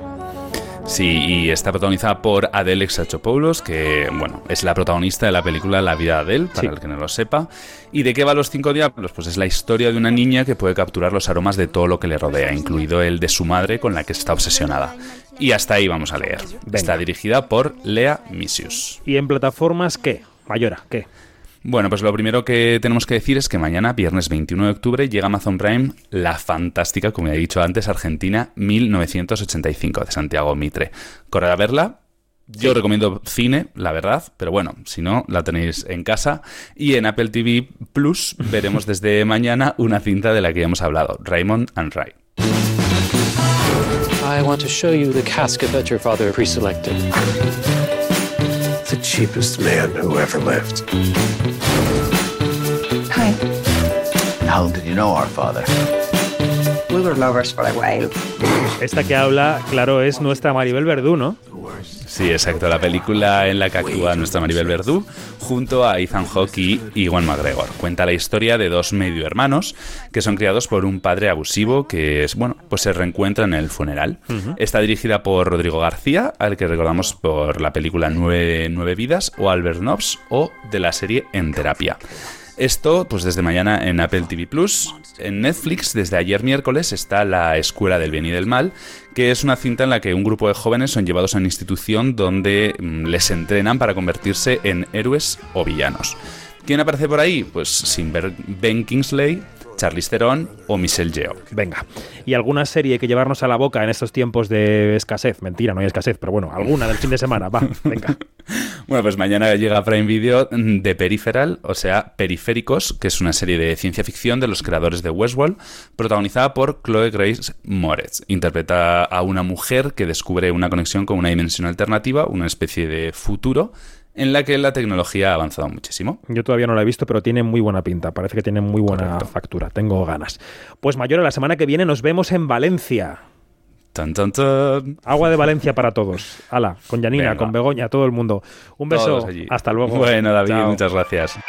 Sí, y está protagonizada por Adele Exarchopoulos, que, bueno, es la protagonista de la película La vida de Adele, para Sí. el que no lo sepa. ¿Y de qué va Los Cinco Diablos? Pues es la historia de una niña que puede capturar los aromas de todo lo que le rodea, incluido el de su madre con la que está obsesionada. Y hasta ahí vamos a leer. Está dirigida por Lea Misius. ¿Y en plataformas qué? Mayora, ¿qué? Bueno, pues lo primero que tenemos que decir es que mañana, viernes 21 de octubre, llega Amazon Prime la fantástica, como ya he dicho antes, Argentina 1985 de Santiago Mitre. Corred a verla. Yo recomiendo cine, la verdad, pero bueno, si no, la tenéis en casa. Y en Apple TV Plus veremos (laughs) desde mañana una cinta de la que ya hemos hablado, Raymond and Ray. I want to show you the casket that your father pre-selected. The cheapest man who ever lived. Hi. How did you know our father? Lovers for a while. Esta que habla, claro, es nuestra Maribel Verdú, ¿no? Sí, exacto, la película en la que actúa nuestra Maribel Verdú junto a Ethan Hawke y Iwan McGregor. Cuenta la historia de dos medio hermanos que son criados por un padre abusivo que es, bueno, pues se reencuentran en el funeral. Está dirigida por Rodrigo García, al que recordamos por la película Nueve, Nueve Vidas, o Albert Nobbs, o de la serie En Terapia. Esto, pues desde mañana en Apple TV Plus. En Netflix, desde ayer miércoles, está La Escuela del Bien y del Mal, que es una cinta en la que un grupo de jóvenes son llevados a una institución donde mm, les entrenan para convertirse en héroes o villanos. ¿Quién aparece por ahí? Pues sin ver Ben Kingsley, Charlize Theron o Michelle Yeoh. Venga. ¿Y alguna serie que llevarnos a la boca en estos tiempos de escasez? Mentira, no hay escasez, pero bueno, alguna del fin de semana. Va, venga. (laughs) Bueno, pues mañana llega Prime Video de Peripheral, o sea, Periféricos, que es una serie de ciencia ficción de los creadores de Westworld, protagonizada por Chloe Grace Moretz. Interpreta a una mujer que descubre una conexión con una dimensión alternativa, una especie de futuro, en la que la tecnología ha avanzado muchísimo. Yo todavía no la he visto, pero tiene muy buena pinta. Parece que tiene muy buena factura. Tengo ganas. Pues Mayora, la semana que viene nos vemos en Valencia. Tan, tan, tan. Agua de Valencia para todos. Ala, con Venga. con Begoña, todo el mundo. Un beso. Hasta luego. Bueno, David, Chao. muchas gracias.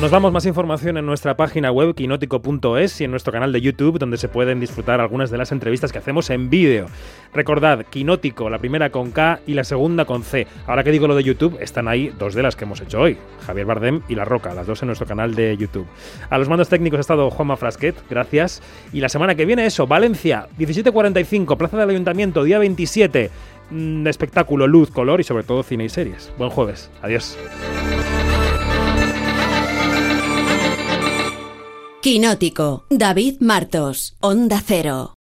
Nos damos más información en nuestra página web quinótico.es y en nuestro canal de YouTube donde se pueden disfrutar algunas de las entrevistas que hacemos en vídeo. Recordad, Quinótico, la primera con K y la segunda con C. Ahora que digo lo de YouTube, están ahí dos de las que hemos hecho hoy, Javier Bardem y La Roca, las dos en nuestro canal de YouTube. A los mandos técnicos ha estado Juanma Frasquet, gracias. Y la semana que viene eso, Valencia, 17.45, Plaza del Ayuntamiento, día 27. Mm, espectáculo, luz, color y sobre todo cine y series. Buen jueves. Adiós. Quinótico, David Martos, Onda Cero.